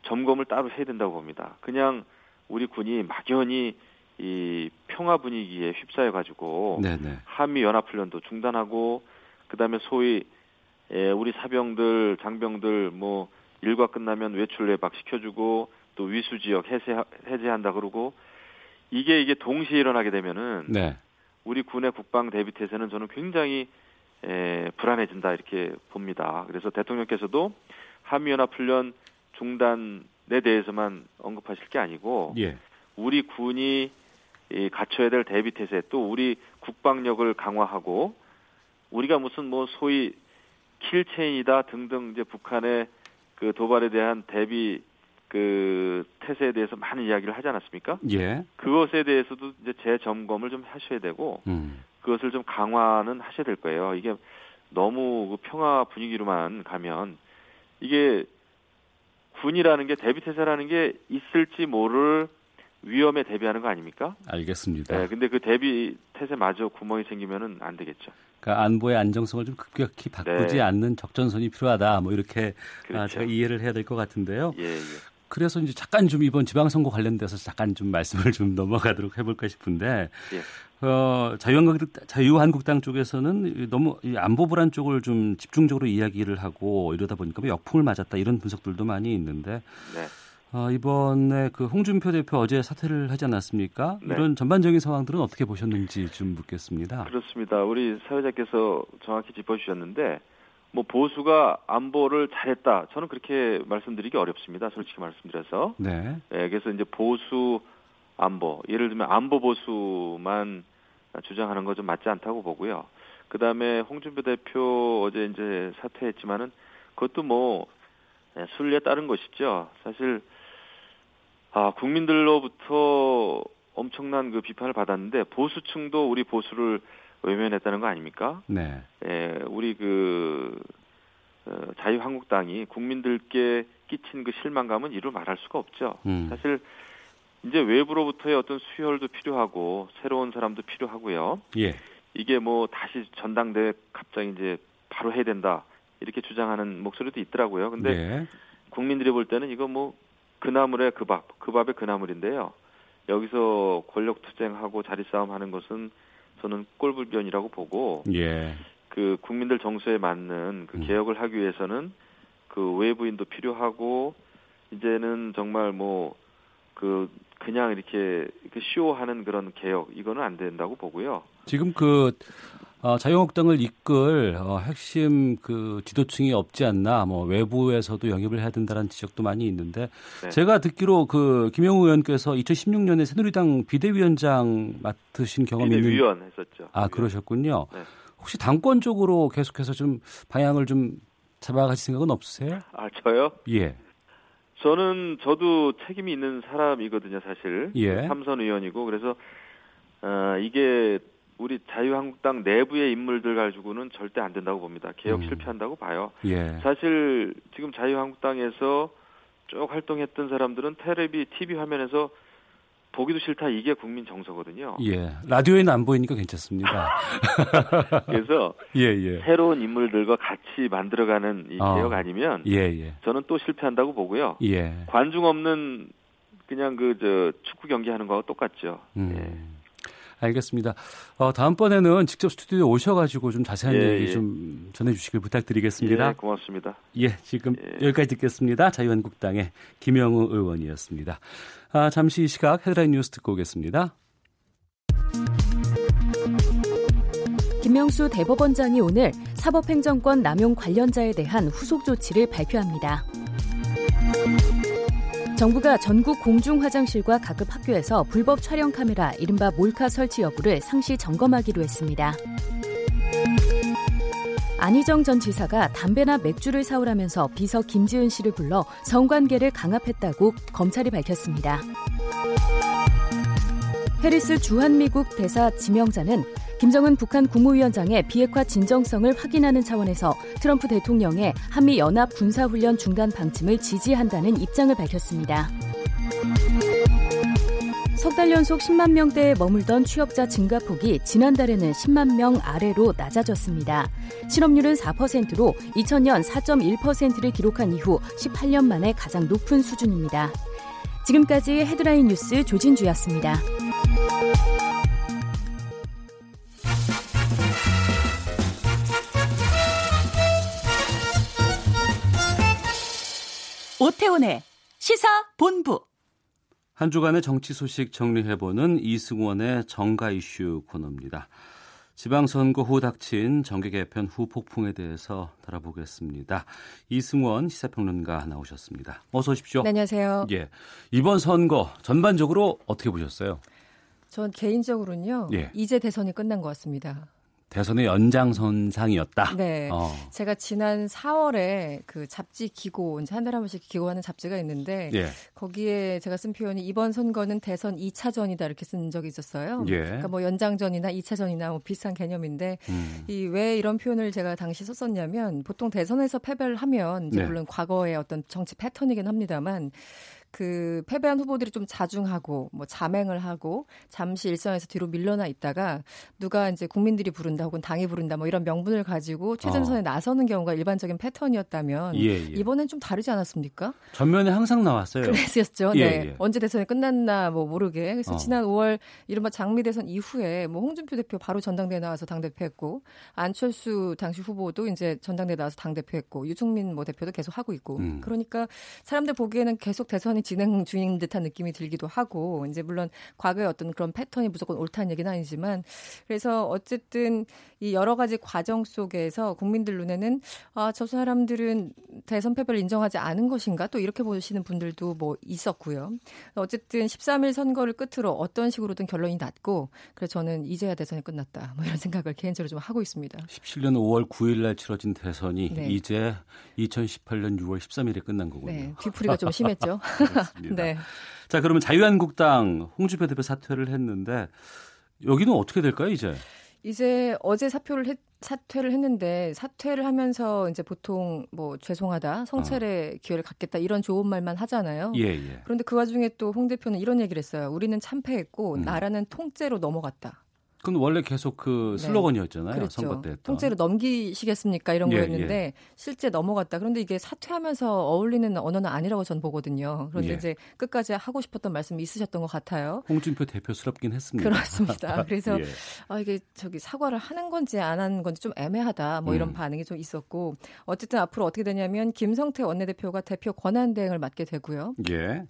점검을 따로 해야 된다고 봅니다. 그냥 우리 군이 막연히 이 평화 분위기에 휩싸여 가지고. 한미 연합 훈련도 중단하고 그다음에 소위 에, 우리 사병들 장병들 뭐 일과 끝나면 외출 외박 시켜주고 또 위수 지역 해제 해제한다 그러고 이게 이게 동시에 일어나게 되면은 네. 우리 군의 국방 대비 태세는 저는 굉장히 에, 불안해진다 이렇게 봅니다. 그래서 대통령께서도 한미연합 훈련 중단에 대해서만 언급하실 게 아니고 예. 우리 군이 이 갖춰야 될 대비 태세 또 우리 국방력을 강화하고 우리가 무슨 뭐 소위 킬체인이다 등등 이제 북한의 그 도발에 대한 대비 그 태세에 대해서 많은 이야기를 하지 않았습니까? 예. 그것에 대해서도 이제 재점검을 좀 하셔야 되고 음. 그것을 좀 강화는 하셔야 될 거예요. 이게 너무 그 평화 분위기로만 가면 이게 군이라는 게 대비 태세라는 게 있을지 모를 위험에 대비하는 거 아닙니까? 알겠습니다. 네, 근데 그 대비 태세마저 구멍이 생기면은 안 되겠죠. 그러니까 안보의 안정성을 좀 급격히 바꾸지 네. 않는 적전선이 필요하다. 뭐 이렇게 아, 그렇죠. 제가 이해를 해야 될 것 같은데요. 예, 예. 그래서 이제 잠깐 좀 이번 지방선거 관련돼서 잠깐 좀 말씀을 좀 넘어가도록 해볼까 싶은데 예. 어, 자유한국당, 자유한국당 쪽에서는 너무 안보 불안 쪽을 좀 집중적으로 이야기를 하고 이러다 보니까 뭐 역풍을 맞았다 이런 분석들도 많이 있는데 네. 어, 이번에 그 홍준표 대표 어제 사퇴를 하지 않았습니까? 네. 이런 전반적인 상황들은 어떻게 보셨는지 좀 묻겠습니다. 그렇습니다. 우리 사회자께서 정확히 짚어주셨는데 뭐 보수가 안보를 잘했다. 저는 그렇게 말씀드리기 어렵습니다. 솔직히 말씀드려서. 네. 네 그래서 이제 보수 안보, 예를 들면 안보 보수만 주장하는 거 좀 맞지 않다고 보고요. 그 다음에 홍준표 대표 어제 이제 사퇴했지만은 그것도 뭐 네, 순리에 따른 것이죠. 사실 아, 국민들로부터 엄청난 그 비판을 받았는데 보수층도 우리 보수를 외면했다는 거 아닙니까? 네. 예, 우리 그 어, 자유한국당이 국민들께 끼친 그 실망감은 이루 말할 수가 없죠. 음. 사실 이제 외부로부터의 어떤 수혈도 필요하고 새로운 사람도 필요하고요. 예. 이게 뭐 다시 전당대회 갑자기 이제 바로 해야 된다 이렇게 주장하는 목소리도 있더라고요. 근데 네. 국민들이 볼 때는 이거 뭐 그나물의 그 밥, 그 밥의 그나물인데요. 여기서 권력 투쟁하고 자리 싸움하는 것은 저는 꼴불변이라고 보고 예. 그 국민들 정서에 맞는 그 음. 개혁을 하기 위해서는 그 외부인도 필요하고 이제는 정말 뭐 그 그냥 이렇게 이렇게 쇼하는 그런 개혁 이거는 안 된다고 보고요. 지금 그 어, 자유한국당을 이끌 어, 핵심 그 지도층이 없지 않나 뭐 외부에서도 영입을 해야 된다는 지적도 많이 있는데 네. 제가 듣기로 그 김영우 의원께서 2016년에 새누리당 비대위원장 맡으신 경험이 있는 비대위원 했었죠. 아 그러셨군요. 네. 혹시 당권 쪽으로 계속해서 좀 방향을 좀 잡아가실 생각은 없으세요? 아 저요? 예. 저는 저도 책임이 있는 사람이거든요, 사실. 예. 삼선 의원이고 그래서 어, 이게 우리 자유한국당 내부의 인물들 가지고는 절대 안 된다고 봅니다. 개혁 음. 실패한다고 봐요. 예. 사실 지금 자유한국당에서 쭉 활동했던 사람들은 테레비, TV 화면에서 보기도 싫다 이게 국민 정서거든요. 예. 라디오에는 안 보이니까 괜찮습니다. 그래서 예, 예. 새로운 인물들과 같이 만들어가는 이 어. 개혁 아니면 예, 예. 저는 또 실패한다고 보고요. 예. 관중 없는 그냥 그 저 축구 경기 하는 거하고 똑같죠. 음. 예. 알겠습니다. 어, 다음번에는 직접 스튜디오에 오셔가지고 좀 자세한 예, 얘기 예. 좀 전해주시길 부탁드리겠습니다. 예, 고맙습니다. 예, 지금 예. 여기까지 듣겠습니다. 자유한국당의 김영우 의원이었습니다. 아, 잠시 이 시각 헤드라인 뉴스 듣고 오겠습니다. 김명수 대법원장이 오늘 사법행정권 남용 관련자에 대한 후속 조치를 발표합니다. 정부가 전국 공중 화장실과 각급 학교에서 불법 촬영 카메라 이른바 몰카 설치 여부를 상시 점검하기로 했습니다. 안희정 전 지사가 담배나 맥주를 사오라면서 비서 김지은 씨를 불러 성관계를 강압했다고 검찰이 밝혔습니다. 해리스 주한미국 대사 지명자는 김정은 북한 국무위원장의 비핵화 진정성을 확인하는 차원에서 트럼프 대통령의 한미 연합 군사훈련 중단 방침을 지지한다는 입장을 밝혔습니다. 석달 연속 10만 명대에 머물던 취업자 증가폭이 지난달에는 10만 명 아래로 낮아졌습니다. 실업률은 4%로 2000년 4.1%를 기록한 이후 18년 만에 가장 높은 수준입니다. 지금까지 헤드라인 뉴스 조진주였습니다. 오태훈의 시사 본부. 한 주간의 정치 소식 정리해보는 이승원의 정가 이슈 코너입니다. 지방선거 후 닥친 정계 개편 후 폭풍에 대해서 다뤄보겠습니다. 이승원 시사평론가 나오셨습니다. 어서 오십시오. 네, 안녕하세요. 예. 이번 선거 전반적으로 어떻게 보셨어요? 전 개인적으로는요. 예. 이제 대선이 끝난 것 같습니다. 대선의 연장선상이었다. 네. 어. 제가 지난 4월에 그 잡지 기고, 이제 한 달에 한 번씩 기고하는 잡지가 있는데, 예. 거기에 제가 쓴 표현이 이번 선거는 대선 2차전이다 이렇게 쓴 적이 있었어요. 예. 그러니까 뭐 연장전이나 2차전이나 뭐 비슷한 개념인데, 음. 이왜 이런 표현을 제가 당시 썼었냐면, 보통 대선에서 패배를 하면, 이제 네. 물론 과거의 어떤 정치 패턴이긴 합니다만, 그 패배한 후보들이 좀 자중하고 뭐 자맹을 하고 잠시 일선에서 뒤로 밀려나 있다가 누가 이제 국민들이 부른다 혹은 당이 부른다 뭐 이런 명분을 가지고 최전선에 어. 나서는 경우가 일반적인 패턴이었다면 예, 예. 이번엔 좀 다르지 않았습니까? 전면에 항상 나왔어요. 그랬었죠. 예, 네. 예. 언제 대선이 끝났나 뭐 모르게. 그래서 어. 지난 5월 이른바 장미 대선 이후에 뭐 홍준표 대표 바로 전당대에 나와서 당 대표했고 안철수 당시 후보도 이제 전당대에 나와서 당 대표했고 유승민 뭐 대표도 계속 하고 있고. 음. 그러니까 사람들 보기에는 계속 대선이 진행 중인 듯한 느낌이 들기도 하고 이제 물론 과거의 어떤 그런 패턴이 무조건 옳다는 얘기는 아니지만 그래서 어쨌든 이 여러 가지 과정 속에서 국민들 눈에는 아, 저 사람들은 대선 패배를 인정하지 않은 것인가 또 이렇게 보시는 분들도 뭐 있었고요. 어쨌든 13일 선거를 끝으로 어떤 식으로든 결론이 났고 그래서 저는 이제야 대선이 끝났다. 뭐 이런 생각을 개인적으로 좀 하고 있습니다. 17년 5월 9일 날 치러진 대선이 네. 이제 2018년 6월 13일에 끝난 거군요. 네, 뒤풀이가 좀 심했죠. 네. 자, 그러면 자유한국당 홍준표 대표 사퇴를 했는데 여기는 어떻게 될까요, 이제? 이제 어제 사표를 했, 사퇴를 했는데 사퇴를 하면서 이제 보통 뭐 죄송하다 성찰의 어. 기회를 갖겠다 이런 좋은 말만 하잖아요. 예, 예. 그런데 그 와중에 또 홍 대표는 이런 얘기를 했어요. 우리는 참패했고 음. 나라는 통째로 넘어갔다. 그건 원래 계속 그 네. 슬로건이었잖아요. 그렇죠. 선거 때. 통째로 넘기시겠습니까? 이런 예, 거였는데 예. 실제 넘어갔다. 그런데 이게 사퇴하면서 어울리는 언어는 아니라고 전 보거든요. 그런데 예. 이제 끝까지 하고 싶었던 말씀이 있으셨던 것 같아요. 홍준표 대표스럽긴 했습니다. 그렇습니다. 그래서 예. 아 이게 저기 사과를 하는 건지 안 하는 건지 좀 애매하다. 뭐 이런 음. 반응이 좀 있었고 어쨌든 앞으로 어떻게 되냐면 김성태 원내대표가 대표 권한 대행을 맡게 되고요. 예.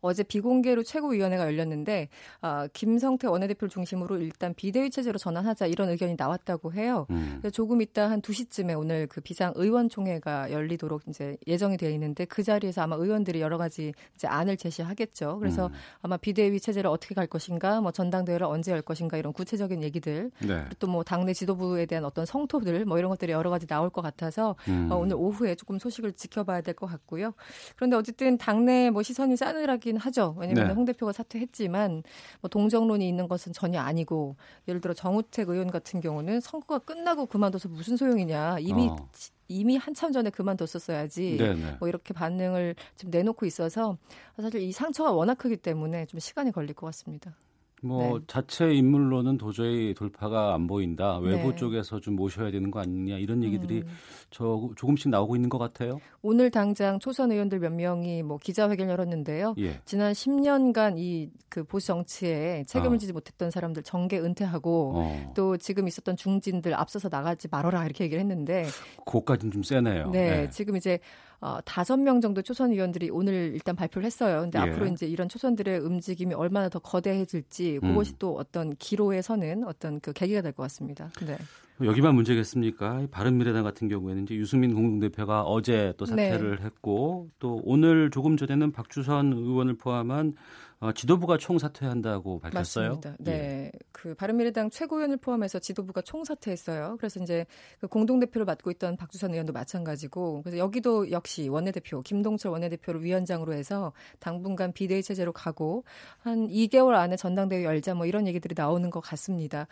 어제 비공개로 최고위원회가 열렸는데 어, 김성태 원내대표를 중심으로 일단 비대위 체제로 전환하자 이런 의견이 나왔다고 해요. 음. 조금 이따 한 2시쯤에 오늘 그 비상 의원총회가 열리도록 이제 예정이 되어 있는데 그 자리에서 아마 의원들이 여러 가지 이제 안을 제시하겠죠. 그래서 음. 아마 비대위 체제를 어떻게 갈 것인가, 뭐 전당대회를 언제 열 것인가 이런 구체적인 얘기들, 네. 또뭐 당내 지도부에 대한 어떤 성토들 뭐 이런 것들이 여러 가지 나올 것 같아서 음. 어, 오늘 오후에 조금 소식을 지켜봐야 될 것 같고요. 그런데 어쨌든 당내 뭐 시선이 싸늘 싸늘하긴 하죠. 왜냐하면 네. 홍 대표가 사퇴했지만 뭐 동정론이 있는 것은 전혀 아니고 예를 들어 정우택 의원 같은 경우는 선거가 끝나고 그만둬서 무슨 소용이냐 이미 어. 이미 한참 전에 그만뒀었어야지. 네네. 뭐 이렇게 반응을 좀 내놓고 있어서 사실 이 상처가 워낙 크기 때문에 좀 시간이 걸릴 것 같습니다. 뭐 네. 자체 인물로는 도저히 돌파가 안 보인다. 외부 네. 쪽에서 좀 모셔야 되는 거 아니냐 이런 얘기들이 음. 저 조금씩 나오고 있는 것 같아요. 오늘 당장 초선 의원들 몇 명이 뭐 기자회견 열었는데요. 예. 지난 10년간 이 그 보수 정치에 책임을 아. 지지 못했던 사람들 정계 은퇴하고 어. 또 지금 있었던 중진들 앞서서 나가지 말아라 이렇게 얘기를 했는데 그것까지는 좀 세네요. 네, 네. 지금 이제 어, 다섯 명 정도 초선 의원들이 오늘 일단 발표를 했어요. 근데 예. 앞으로 이제 이런 초선들의 움직임이 얼마나 더 거대해질지 음. 그것이 또 어떤 기로에 서는 어떤 그 계기가 될 것 같습니다. 네. 여기만 문제겠습니까? 바른미래당 같은 경우에는 이제 유승민 공동대표가 어제 또 사퇴를 네. 했고 또 오늘 조금 전에는 박주선 의원을 포함한 어, 지도부가 총사퇴한다고 밝혔어요. 맞습니다. 네, 예. 그 바른미래당 최고위원을 포함해서 지도부가 총사퇴했어요. 그래서 이제 그 공동대표를 맡고 있던 박주선 의원도 마찬가지고 그래서 여기도 역시 원내대표 김동철 원내대표를 위원장으로 해서 당분간 비대위 체제로 가고 한 2개월 안에 전당대회 열자 뭐 이런 얘기들이 나오는 것 같습니다.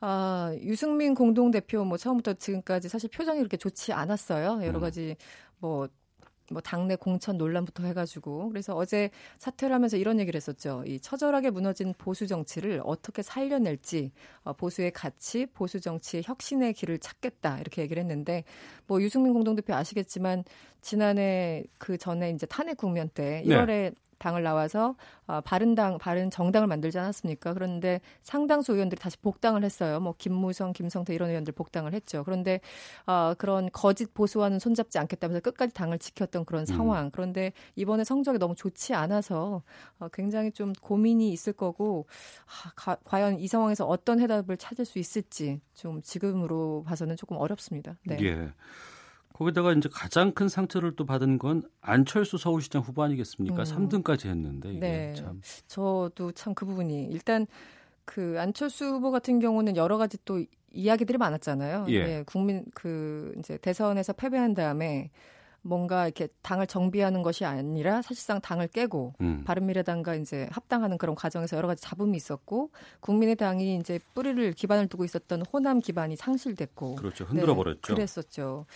아, 유승민 공동대표 뭐 처음부터 지금까지 사실 표정이 그렇게 좋지 않았어요. 여러 음. 가지 뭐 뭐 당내 공천 논란부터 해가지고 그래서 어제 사퇴를 하면서 이런 얘기를 했었죠. 이 처절하게 무너진 보수 정치를 어떻게 살려낼지 어, 보수의 가치, 보수 정치의 혁신의 길을 찾겠다 이렇게 얘기를 했는데 뭐 유승민 공동대표 아시겠지만 지난해 그 전에 이제 탄핵 국면 때 1월에 네. 당을 나와서 어, 바른당, 바른 정당을 만들지 않았습니까? 그런데 상당수 의원들이 다시 복당을 했어요. 뭐 김무성, 김성태 이런 의원들 복당을 했죠. 그런데 어, 그런 거짓 보수와는 손잡지 않겠다면서 끝까지 당을 지켰던 그런 음. 상황. 그런데 이번에 성적이 너무 좋지 않아서 어, 굉장히 좀 고민이 있을 거고 아, 가, 과연 이 상황에서 어떤 해답을 찾을 수 있을지 좀 지금으로 봐서는 조금 어렵습니다. 네. 예. 거기다가 이제 가장 큰 상처를 또 받은 건 안철수 서울시장 후보 아니겠습니까? 음. 3등까지 했는데 이게 네. 참. 저도 참 그 부분이 일단 그 안철수 후보 같은 경우는 여러 가지 또 이야기들이 많았잖아요. 예. 예 국민 그 이제 대선에서 패배한 다음에 뭔가 이렇게 당을 정비하는 것이 아니라 사실상 당을 깨고 음. 바른미래당과 이제 합당하는 그런 과정에서 여러 가지 잡음이 있었고 국민의당이 이제 뿌리를 기반을 두고 있었던 호남 기반이 상실됐고 그렇죠 흔들어 버렸죠. 네, 그랬었죠.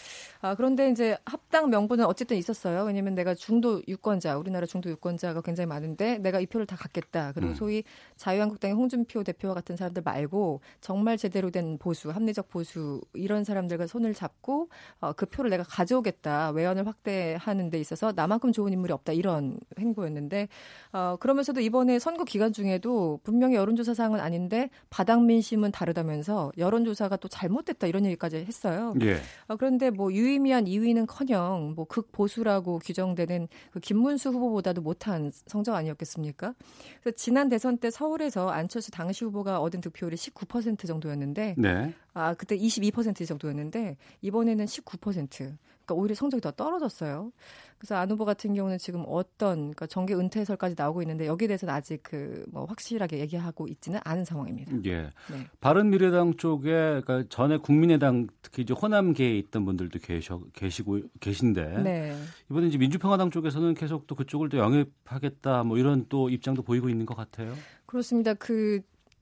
아, 그런데 이제 합당 명분은 어쨌든 있었어요. 왜냐하면 내가 중도 유권자 우리나라 중도 유권자가 굉장히 많은데 내가 이 표를 다 갖겠다. 그리고 음. 소위 자유한국당의 홍준표 대표와 같은 사람들 말고 정말 제대로 된 보수 합리적 보수 이런 사람들과 손을 잡고 어, 그 표를 내가 가져오겠다. 외연 기반을 확대하는 데 있어서 나만큼 좋은 인물이 없다 이런 행보였는데 어, 그러면서도 이번에 선거 기간 중에도 분명히 여론조사상은 아닌데 바닥 민심은 다르다면서 여론조사가 또 잘못됐다 이런 얘기까지 했어요. 예. 어, 그런데 뭐 유의미한 2위는커녕 뭐 극보수라고 규정되는 그 김문수 후보보다도 못한 성적 아니었겠습니까? 그래서 지난 대선 때 서울에서 안철수 당시 후보가 얻은 득표율이 19% 정도였는데 네. 아 그때 22% 정도였는데 이번에는 19%. 그러니까 오히려 성적이 더 떨어졌어요. 그래서 안 후보 같은 경우는 지금 어떤 그러니까 정계 은퇴 설까지 나오고 있는데 여기에 대해서는 아직 그 뭐 확실하게 얘기하고 있지는 않은 상황입니다. 예. 네. 바른 미래당 쪽에 그러니까 전에 국민의당 특히 이제 호남계에 있던 분들도 계셔 계시고 계신데 네. 이번에 이제 민주평화당 쪽에서는 계속 또 그쪽을 또 영입하겠다 뭐 이런 또 입장도 보이고 있는 것 같아요. 그렇습니다. 그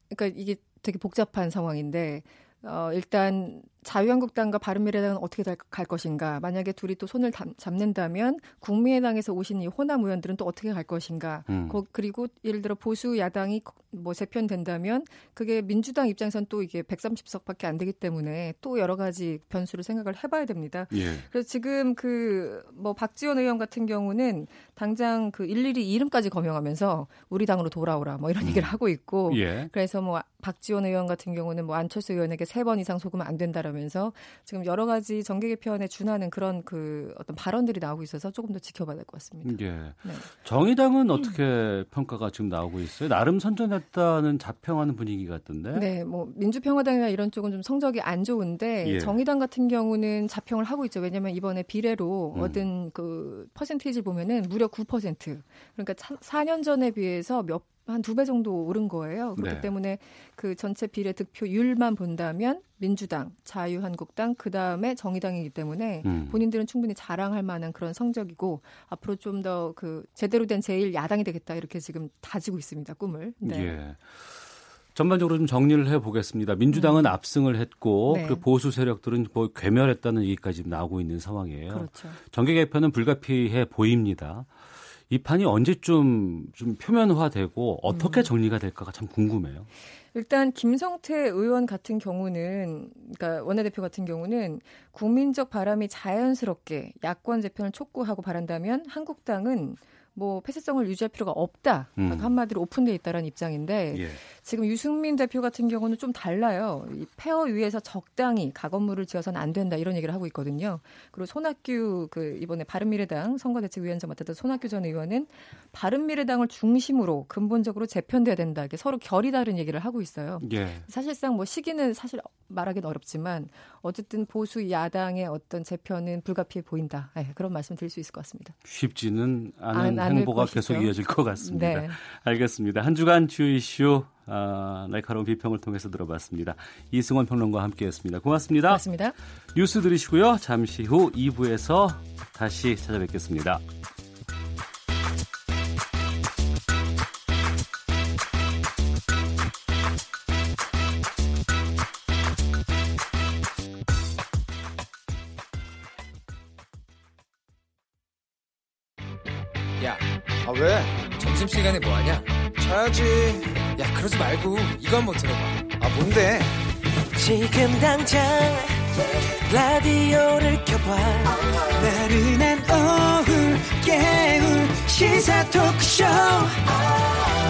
그러니까 이게 되게 복잡한 상황인데 어, 일단 자유한국당과 바른미래당은 어떻게 갈 것인가? 만약에 둘이 또 손을 잡는다면 국민의당에서 오신 이 호남 의원들은 또 어떻게 갈 것인가? 음. 거, 그리고 예를 들어 보수 야당이 뭐 재편된다면 그게 민주당 입장에선 또 이게 130석밖에 안 되기 때문에 또 여러 가지 변수를 생각을 해봐야 됩니다. 예. 그래서 지금 그 뭐 박지원 의원 같은 경우는 당장 그 일일이 이름까지 거명하면서 우리 당으로 돌아오라 뭐 이런 음. 얘기를 하고 있고 예. 그래서 뭐 박지원 의원 같은 경우는 뭐 안철수 의원에게 세 번 이상 속으면 안 된다라 면 나면서 지금 여러 가지 정계 개편에 준하는 그런 그 어떤 발언들이 나오고 있어서 조금 더 지켜봐야 될 것 같습니다. 예. 네. 정의당은 어떻게 평가가 지금 나오고 있어요? 나름 선전했다는 자평하는 분위기 같던데. 네, 뭐 민주평화당이나 이런 쪽은 좀 성적이 안 좋은데 예. 정의당 같은 경우는 자평을 하고 있죠. 왜냐하면 이번에 비례로 음. 얻은 그 퍼센테이지 보면은 무려 9%. 그러니까 4년 전에 비해서 몇 한 두 배 정도 오른 거예요. 그렇기 네. 때문에 그 전체 비례 득표율만 본다면 민주당, 자유한국당, 그 다음에 정의당이기 때문에 음. 본인들은 충분히 자랑할 만한 그런 성적이고 앞으로 좀 더 그 제대로 된 제일 야당이 되겠다 이렇게 지금 다지고 있습니다. 꿈을. 네. 예. 전반적으로 좀 정리를 해보겠습니다. 민주당은 음. 압승을 했고 네. 그 보수 세력들은 뭐 괴멸했다는 얘기까지 나오고 있는 상황이에요. 그렇죠. 정계 개편은 불가피해 보입니다. 이 판이 언제쯤 좀 표면화되고 어떻게 음. 정리가 될까가 참 궁금해요. 일단 김성태 의원 같은 경우는 그러니까 원내대표 같은 경우는 국민적 바람이 자연스럽게 야권 재편을 촉구하고 바란다면 한국당은 뭐 폐쇄성을 유지할 필요가 없다. 음. 한마디로 오픈돼 있다라는 입장인데 예. 지금 유승민 대표 같은 경우는 좀 달라요. 이 폐허 위에서 적당히 가건물을 지어서는 안 된다 이런 얘기를 하고 있거든요. 그리고 손학규 그 이번에 바른미래당 선거대책위원장 맡았던 손학규 전 의원은 바른미래당을 중심으로 근본적으로 재편돼야 된다. 이게 서로 결이 다른 얘기를 하고 있어요. 예. 사실상 뭐 시기는 사실 말하기는 어렵지만 어쨌든 보수 야당의 어떤 재편은 불가피해 보인다. 네, 그런 말씀 드릴 수 있을 것 같습니다. 쉽지는 않은 행보가 것이죠. 계속 이어질 것 같습니다. 네. 알겠습니다. 한 주간 주요 이슈 아, 날카로운 비평을 통해서 들어봤습니다. 이승원 평론가와 함께했습니다. 고맙습니다. 고맙습니다. 뉴스 들으시고요. 잠시 후 2부에서 다시 찾아뵙겠습니다. 말고 이거 한번 들어봐. 아, 뭔데? 지금 당장 라디오를 켜봐. 나른한 오후 깨울 시사 토크쇼.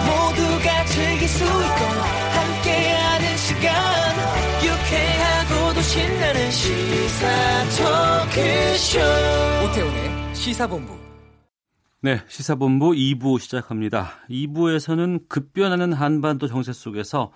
모두가 즐길 수 있고 함께하는 시간. 유쾌하고도 신나는 시사 토크쇼. 오태훈의 시사본부. 네, 시사본부 2부 시작합니다. 2부에서는 급변하는 한반도 정세 속에서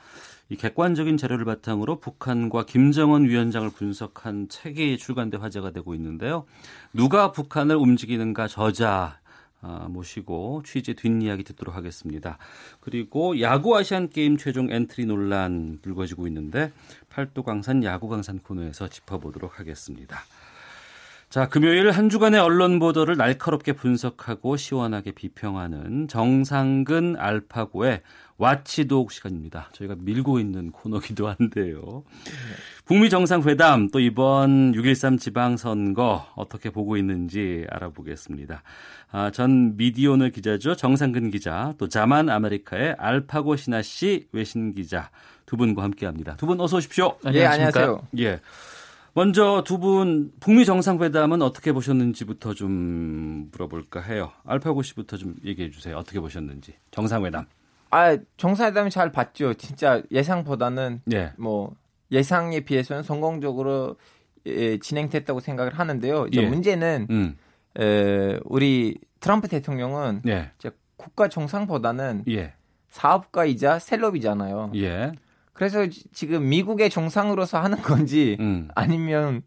이 객관적인 자료를 바탕으로 북한과 김정은 위원장을 분석한 책이 출간돼 화제가 되고 있는데요. 누가 북한을 움직이는가 저자 아, 모시고 취재 뒷이야기 듣도록 하겠습니다. 그리고 야구 아시안 게임 최종 엔트리 논란 불거지고 있는데 팔도 강산 야구 강산 코너에서 짚어보도록 하겠습니다. 자, 금요일 한 주간의 언론 보도를 날카롭게 분석하고 시원하게 비평하는 정상근 알파고의 와치독 시간입니다. 저희가 밀고 있는 코너기도 한데요. 북미 정상회담 또 이번 6.13 지방선거 어떻게 보고 있는지 알아보겠습니다. 아, 전 미디오널 기자죠. 정상근 기자 또 자만 아메리카의 알파고 신하 씨 외신 기자 두 분과 함께합니다. 두 분 어서 오십시오. 예, 안녕하세요. 예. 먼저 두 분 북미 정상회담은 어떻게 보셨는지부터 좀 물어볼까 해요. 알파고 씨부터 좀 얘기해 주세요. 어떻게 보셨는지 정상회담. 아 정상회담이 잘 봤죠. 진짜 예상보다는 예. 뭐 예상에 비해서는 성공적으로 예, 진행됐다고 생각을 하는데요. 이제 예. 문제는 음. 에, 우리 트럼프 대통령은 예. 이제 국가 정상보다는 예. 사업가이자 셀럽이잖아요. 예. 그래서 지금 미국의 정상으로서 하는 건지 음. 아니면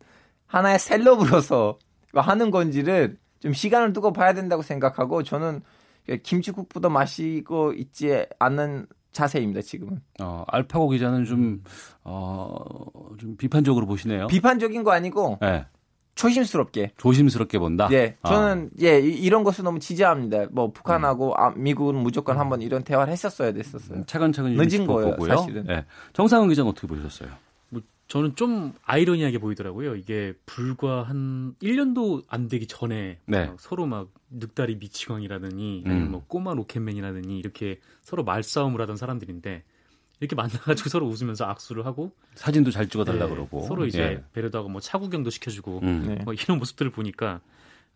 하나의 셀럽으로서 하는 건지를 좀 시간을 두고 봐야 된다고 생각하고 저는 김치국보다 마시고 있지 않는 자세입니다 지금은. 어, 알파고 기자는 좀, 어, 좀 비판적으로 보시네요. 비판적인 거 아니고 네. 조심스럽게. 조심스럽게 본다. 예, 저는 아. 예 이런 것을 너무 지지합니다. 뭐 북한하고 음. 아, 미국은 무조건 한번 이런 대화를 했었어야 됐었어요. 음, 차근차근 늦은 거예요, 보고요. 사실은. 예. 정상훈 기자는 어떻게 보셨어요? 뭐 저는 좀 아이러니하게 보이더라고요. 이게 불과 한 1년도 안 되기 전에 네. 서로 막 늑다리 미치광이라더니 음. 뭐 꼬마 로켓맨이라더니 이렇게 서로 말싸움을 하던 사람들인데 이렇게 만나가지고 서로 웃으면서 악수를 하고 사진도 잘 찍어달라 네, 그러고 서로 이제 예. 배려도 하고 뭐 차구경도 시켜주고 음. 네. 뭐 이런 모습들을 보니까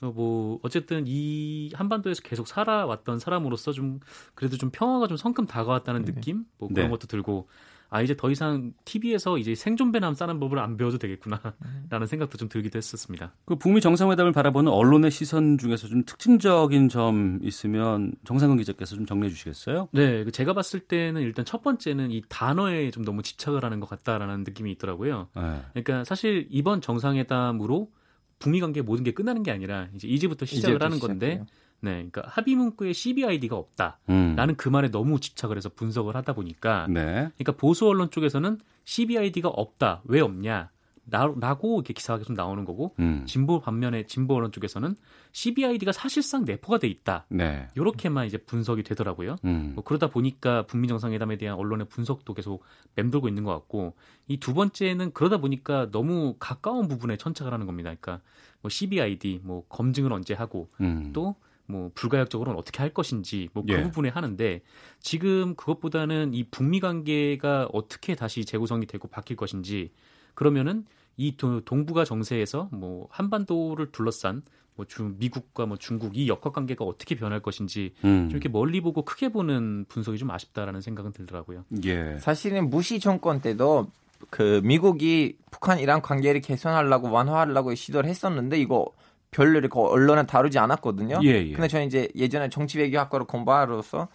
어, 뭐 어쨌든 이 한반도에서 계속 살아왔던 사람으로서 좀 그래도 좀 평화가 좀 성큼 다가왔다는 네. 느낌 뭐 그런 네. 것도 들고 아 이제 더 이상 TV에서 이제 생존배남 싸는 법을 안 배워도 되겠구나라는 음. 생각도 좀 들기도 했었습니다. 그 북미 정상회담을 바라보는 언론의 시선 중에서 좀 특징적인 점 있으면 정상근 기자께서 좀 정리해 주시겠어요? 네, 그 제가 봤을 때는 일단 첫 번째는 이 단어에 좀 너무 집착을 하는 것 같다라는 느낌이 있더라고요. 네. 그러니까 사실 이번 정상회담으로 북미 관계 모든 게 끝나는 게 아니라 이제 이제부터 시작을 하는 건데. 시작해요. 네, 그러니까 합의 문구에 CBID가 없다라는 음. 그 말에 너무 집착을 해서 분석을 하다 보니까, 네. 그러니까 보수 언론 쪽에서는 CBID가 없다, 왜 없냐? 라고 이렇게 기사가 계속 나오는 거고 음. 진보 반면에 진보 언론 쪽에서는 CBID가 사실상 내포가 돼 있다. 네. 이렇게만 이제 분석이 되더라고요. 음. 뭐 그러다 보니까 북미 정상회담에 대한 언론의 분석도 계속 맴돌고 있는 것 같고 이 두 번째는 그러다 보니까 너무 가까운 부분에 천착을 하는 겁니다. 그러니까 뭐 CBID 뭐 검증을 언제 하고 음. 또 뭐 불가역적으로는 어떻게 할 것인지 뭐그 예. 부분에 하는데 지금 그것보다는 이 북미 관계가 어떻게 다시 재구성이 되고 바뀔 것인지 그러면은 이 동북아 정세에서 뭐 한반도를 둘러싼 뭐 중, 미국과 뭐 중국 이 역학 관계가 어떻게 변할 것인지 음. 좀 이렇게 멀리 보고 크게 보는 분석이 좀 아쉽다라는 생각은 들더라고요. 예. 사실은 무시 정권 때도 그 미국이 북한 이란 관계를 개선하려고 완화하려고 시도를 했었는데 이거 별로 이렇게 언론에 다루지 않았거든요. 예, 예. 근데 저는 이제 예전에 정치외교학과로 공부하로서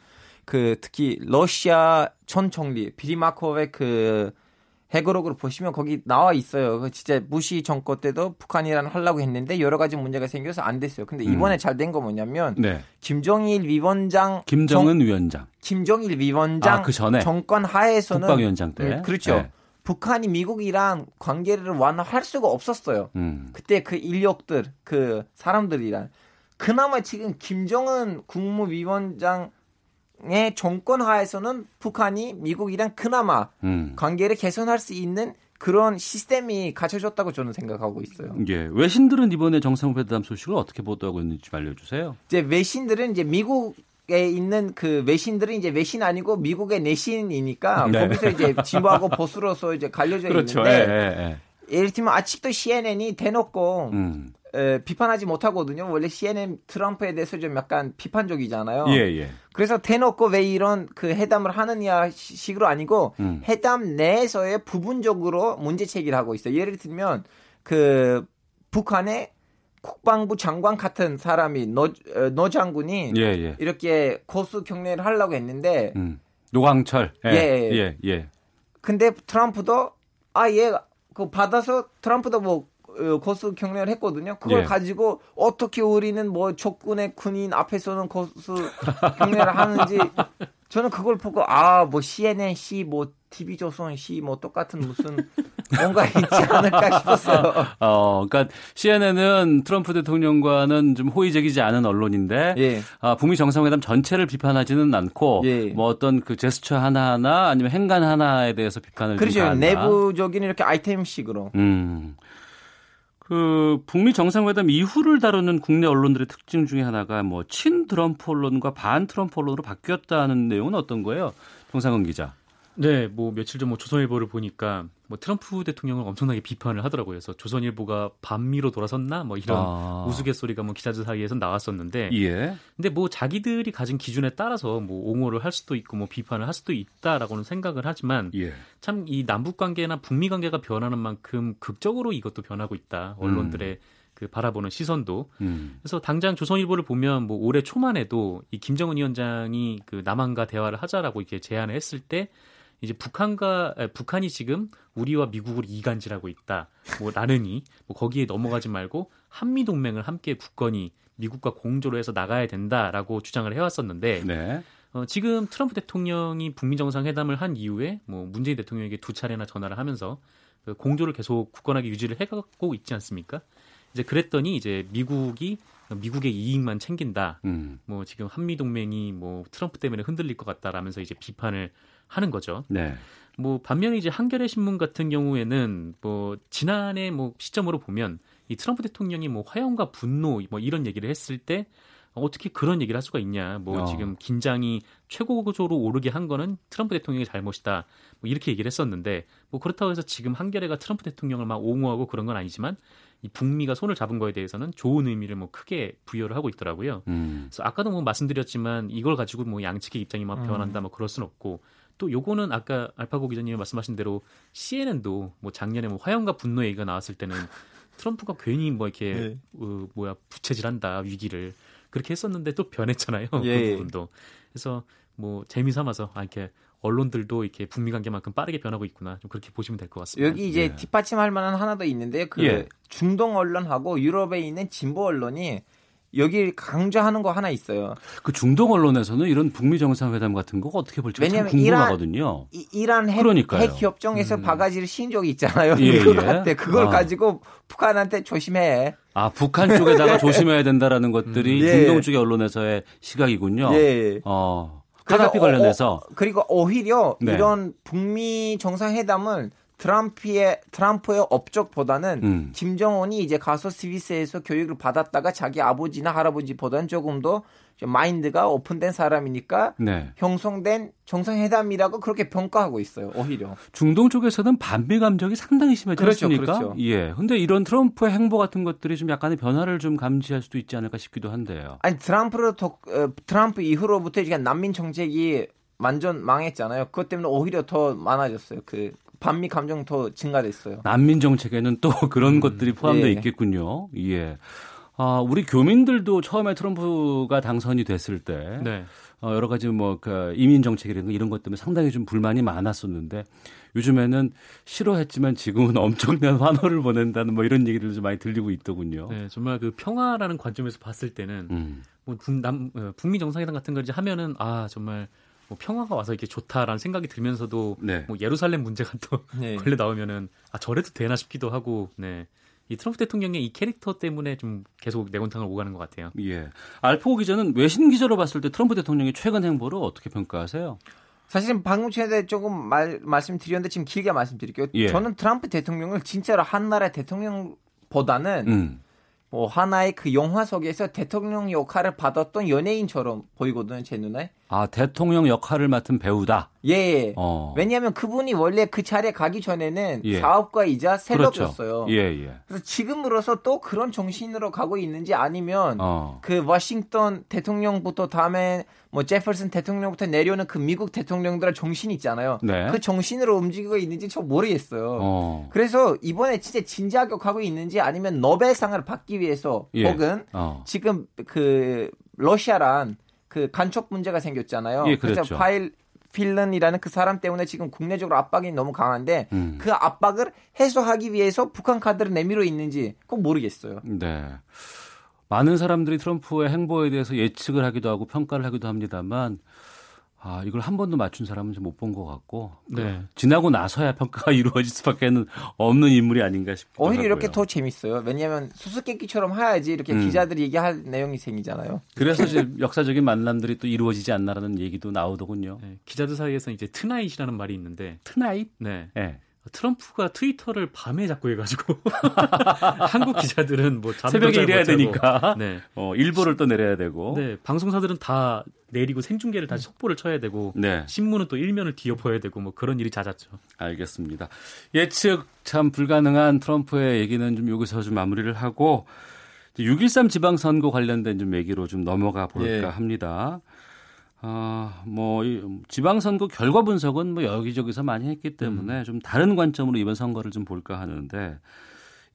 그 특히 러시아 전 총리 비리마코의 그 해거록으로 보시면 거기 나와 있어요. 그 진짜 무시 정권 때도 북한이란 하려고 했는데 여러 가지 문제가 생겨서 안 됐어요. 근데 이번에 음. 잘된 거 뭐냐면 네. 김정일 위원장 김정은 정, 위원장 김정일 위원장 아, 그 전에 정권 하에서는 국방위원장 때 음, 그렇죠. 네. 북한이 미국이랑 관계를 완화할 수가 없었어요. 음. 그때 그 인력들, 그 사람들이랑 그나마 지금 김정은 국무위원장의 정권 하에서는 북한이 미국이랑 그나마 음. 관계를 개선할 수 있는 그런 시스템이 갖춰졌다고 저는 생각하고 있어요. 예. 외신들은 이번에 정상회담 소식을 어떻게 보도하고 있는지 알려주세요. 이제 외신들은 이제 미국 에 있는 그 외신들은 이제 외신 아니고 미국의 내신이니까 네. 거기서 이제 진보하고 보수로서 이제 갈려져 그렇죠. 있는데 예, 예, 예. 예를 들면 아직도 CNN이 대놓고 음. 에, 비판하지 못하거든요. 원래 CNN 트럼프에 대해서 좀 약간 비판적이잖아요. 예, 예. 그래서 대놓고 왜 이런 그 회담을 하느냐 식으로 아니고 음. 회담 내에서의 부분적으로 문제 제기를 하고 있어요. 예를 들면 그 북한의 국방부 장관 같은 사람이 노, 어, 노 장군이 예, 예. 이렇게 거수 경례를 하려고 했는데 음. 노광철 예, 예, 예, 예. 근데 트럼프도 아얘그 받아서 트럼프도 뭐 어, 고수 경례를 했거든요. 그걸 예. 가지고 어떻게 우리는 뭐 적군의 군인 앞에서는 고수 경례를 하는지 저는 그걸 보고 아 뭐 CNN, C 뭐 TV 조선 시 뭐 똑같은 무슨 뭔가 있지 않을까 싶었어요. 어, 그러니까 CNN은 트럼프 대통령과는 좀 호의적이지 않은 언론인데 예. 아, 북미 정상회담 전체를 비판하지는 않고 예. 뭐 어떤 그 제스처 하나하나 아니면 행간 하나에 대해서 비판을 그렇죠. 내부적인 이렇게 아이템식으로. 음. 그 북미 정상회담 이후를 다루는 국내 언론들의 특징 중에 하나가 뭐 친 트럼프 언론과 반 트럼프 언론으로 바뀌었다는 내용은 어떤 거예요? 동상은 기자. 네, 뭐 며칠 전 뭐 조선일보를 보니까 뭐 트럼프 대통령을 엄청나게 비판을 하더라고요. 그래서 조선일보가 반미로 돌아섰나 뭐 이런 아. 우스갯소리가 뭐 기자들 사이에서 나왔었는데, 예. 근데 뭐 자기들이 가진 기준에 따라서 뭐 옹호를 할 수도 있고 뭐 비판을 할 수도 있다라고는 생각을 하지만 예. 참이 남북 관계나 북미 관계가 변하는 만큼 극적으로 이것도 변하고 있다. 언론들의 음. 그 바라보는 시선도. 음. 그래서 당장 조선일보를 보면 뭐 올해 초만 해도 이 김정은 위원장이 그 남한과 대화를 하자라고 이렇게 제안을 했을 때 이제 북한과 북한이 지금 우리와 미국을 이간질하고 있다. 뭐 나르니 뭐 거기에 넘어가지 말고 한미 동맹을 함께 굳건히 미국과 공조로 해서 나가야 된다라고 주장을 해왔었는데 네. 어, 지금 트럼프 대통령이 북미 정상회담을 한 이후에 뭐 문재인 대통령에게 두 차례나 전화를 하면서 그 공조를 계속 굳건하게 유지를 해가고 있지 않습니까? 이제 그랬더니 이제 미국이 미국의 이익만 챙긴다. 음. 뭐 지금 한미 동맹이 뭐 트럼프 때문에 흔들릴 것 같다라면서 이제 비판을 하는 거죠. 네. 뭐 반면에 이제 한겨레 신문 같은 경우에는 뭐 지난해 뭐 시점으로 보면 이 트럼프 대통령이 뭐 화염과 분노 뭐 이런 얘기를 했을 때 어떻게 그런 얘기를 할 수가 있냐. 뭐 어. 지금 긴장이 최고조로 오르게 한 거는 트럼프 대통령의 잘못이다. 뭐 이렇게 얘기를 했었는데 뭐 그렇다고 해서 지금 한겨레가 트럼프 대통령을 막 옹호하고 그런 건 아니지만 이 북미가 손을 잡은 거에 대해서는 좋은 의미를 뭐 크게 부여를 하고 있더라고요. 음. 그래서 아까도 뭐 말씀드렸지만 이걸 가지고 뭐 양측의 입장이 막 변한다 뭐 그럴 수는 없고 또 요거는 아까 알파고 기자님이 말씀하신 대로 CNN도 뭐 작년에 뭐 화염과 분노 얘기가 나왔을 때는 트럼프가 괜히 뭐 이렇게 네. 어, 뭐야 부채질한다 위기를 그렇게 했었는데 또 변했잖아요 예. 그 부분도 그래서 뭐 재미 삼아서 아 이렇게 언론들도 이렇게 북미 관계만큼 빠르게 변하고 있구나 좀 그렇게 보시면 될 것 같습니다. 여기 이제 예. 뒷받침할 만한 하나 더 있는데요. 그 예. 중동 언론하고 유럽에 있는 진보 언론이 여기 강조하는 거 하나 있어요. 그 중동 언론에서는 이런 북미 정상회담 같은 거 어떻게 볼지 왜냐면 궁금하거든요. 이란, 이란 핵, 핵 협정에서 음. 바가지를 씌운 적이 있잖아요. 예, 미국한테 예. 그걸 아. 가지고 북한한테 조심해. 아 북한 쪽에다가 조심해야 된다라는 것들이 음. 예. 중동 쪽의 언론에서의 시각이군요. 예. 어. 카자피 관련해서 어, 그리고 오히려 네. 이런 북미 정상회담을 트럼프의 트럼프의 업적보다는 음. 김정은이 이제 가서 스위스에서 교육을 받았다가 자기 아버지나 할아버지보다는 조금 더 마인드가 오픈된 사람이니까 네. 형성된 정상회담이라고 그렇게 평가하고 있어요. 오히려 중동 쪽에서는 반미 감정이 상당히 심하지 그렇죠, 않습니까? 그렇죠. 예. 근데 이런 트럼프의 행보 같은 것들이 좀 약간의 변화를 좀 감지할 수도 있지 않을까 싶기도 한데요. 아니 트럼프로 더, 어, 트럼프 이후로부터 이제 난민 정책이 완전 망했잖아요. 그것 때문에 오히려 더 많아졌어요. 그 반미 감정 더 증가됐어요. 난민 정책에는 또 그런 음, 것들이 포함되어 예. 있겠군요. 예. 아, 우리 교민들도 처음에 트럼프가 당선이 됐을 때 네. 어, 여러 가지 뭐 그 이민 정책이라든 이런 것 때문에 상당히 좀 불만이 많았었는데 요즘에는 싫어했지만 지금은 엄청난 환호를 보낸다는 뭐 이런 얘기를 좀 많이 들리고 있더군요. 네, 정말 그 평화라는 관점에서 봤을 때는 음. 뭐 북, 남, 어, 북미 정상회담 같은 걸 이제 하면은 아 정말 뭐 평화가 와서 이렇게 좋다라는 생각이 들면서도 네. 뭐 예루살렘 문제가 또 네. 걸려 나오면은 아 저래도 되나 싶기도 하고 네. 이 트럼프 대통령의 이 캐릭터 때문에 좀 계속 내곤탕을 오가는 것 같아요. 예. 알포 기자는 외신 기자로 봤을 때 트럼프 대통령의 최근 행보를 어떻게 평가하세요? 사실은 방금 전에 조금 말, 말씀드렸는데 지금 길게 말씀드릴게요. 예. 저는 트럼프 대통령을 진짜로 한 나라의 대통령보다는 음. 뭐 하나의 그 영화 속에서 대통령 역할을 받았던 연예인처럼 보이거든요, 제 눈에. 아, 대통령 역할을 맡은 배우다? 예. 예. 어. 왜냐하면 그분이 원래 그 자리에 가기 전에는 예. 사업가이자 셀럽이었어요. 그렇죠. 예, 예. 그래서 지금으로서 또 그런 정신으로 가고 있는지 아니면 어. 그 워싱턴 대통령부터 다음에 뭐 제퍼슨 대통령부터 내려오는 그 미국 대통령들의 정신 있잖아요. 네. 그 정신으로 움직이고 있는지 저 모르겠어요. 어. 그래서 이번에 진짜 진지하게 가고 있는지 아니면 노벨상을 받기 위해서 예. 혹은 어. 지금 그 러시아란 그 간첩 문제가 생겼잖아요. 예, 그렇죠. 그래서 파일 필런이라는 그 사람 때문에 지금 국내적으로 압박이 너무 강한데 음. 그 압박을 해소하기 위해서 북한 카드를 내밀어 있는지 꼭 모르겠어요. 네. 많은 사람들이 트럼프의 행보에 대해서 예측을 하기도 하고 평가를 하기도 합니다만 아, 이걸 한 번도 맞춘 사람은 못 본 것 같고 네. 지나고 나서야 평가가 이루어질 수밖에 없는 인물이 아닌가 싶기도 오히려 하고요. 이렇게 더 재밌어요. 왜냐하면 수수께끼처럼 해야지 이렇게 음. 기자들이 얘기할 내용이 생기잖아요. 그래서 지금 역사적인 만남들이 또 이루어지지 않나라는 얘기도 나오더군요. 네, 기자들 사이에서 이제 트나잇이라는 말이 있는데 트나잇? 네. 네. 트럼프가 트위터를 밤에 잡고 해가지고 한국 기자들은 뭐 새벽에 일해야 되니까 네. 어, 일보를 또 내려야 되고 네 방송사들은 다 내리고 생중계를 다시 속보를 쳐야 되고 네. 신문은 또 일면을 뒤엎어야 되고 뭐 그런 일이 잦았죠. 알겠습니다. 예측 참 불가능한 트럼프의 얘기는 좀 여기서 좀 마무리를 하고 6.13 지방선거 관련된 좀 얘기로 좀 넘어가 볼까 예. 합니다. 아, 뭐 지방선거 결과 분석은 뭐 여기저기서 많이 했기 때문에 음. 좀 다른 관점으로 이번 선거를 좀 볼까 하는데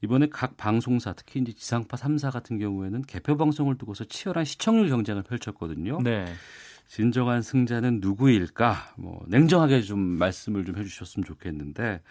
이번에 각 방송사 특히 이제 지상파 3사 같은 경우에는 개표 방송을 두고서 치열한 시청률 경쟁을 펼쳤거든요. 네. 진정한 승자는 누구일까? 뭐 냉정하게 좀 말씀을 좀 해주셨으면 좋겠는데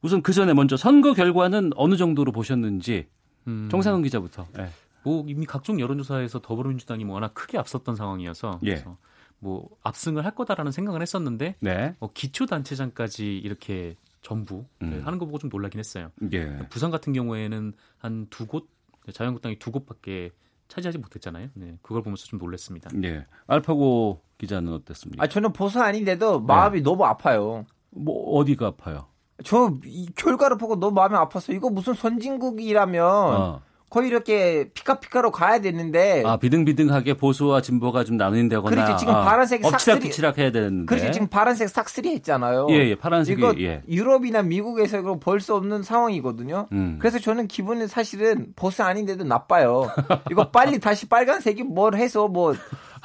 우선 그 전에 먼저 선거 결과는 어느 정도로 보셨는지 음. 정상훈 기자부터. 네. 뭐 이미 각종 여론조사에서 더불어민주당이 뭐 워낙 크게 앞섰던 상황이어서 예. 그래서 뭐 압승을 할 거다라는 생각을 했었는데 네. 어, 기초 단체장까지 이렇게 전부 음. 하는 거 보고 좀 놀라긴 했어요. 예. 부산 같은 경우에는 한 두 곳, 자유한국당이 두 곳밖에 차지하지 못했잖아요. 네, 그걸 보면서 좀 놀랐습니다. 예. 알파고 기자는 어땠습니까? 아, 저는 보수 아닌데도 마음이 네. 너무 아파요. 뭐 어디가 아파요? 저 이 결과를 보고 너무 마음이 아팠어요. 이거 무슨 선진국이라면 어. 거의 이렇게 피카피카로 가야 되는데 아 비등비등하게 보수와 진보가 좀 나뉜다거나 그렇지 지금 아, 파란색 싹쓸이 엎치락 해야 되는데 그렇지 지금 파란색 싹쓸이 했잖아요. 예, 예 파란색이 이거 예. 유럽이나 미국에서 이거 벌수 없는 상황이거든요. 음. 그래서 저는 기분은 사실은 보수 아닌데도 나빠요. 이거 빨리 다시 빨간색이 뭘 해서 뭐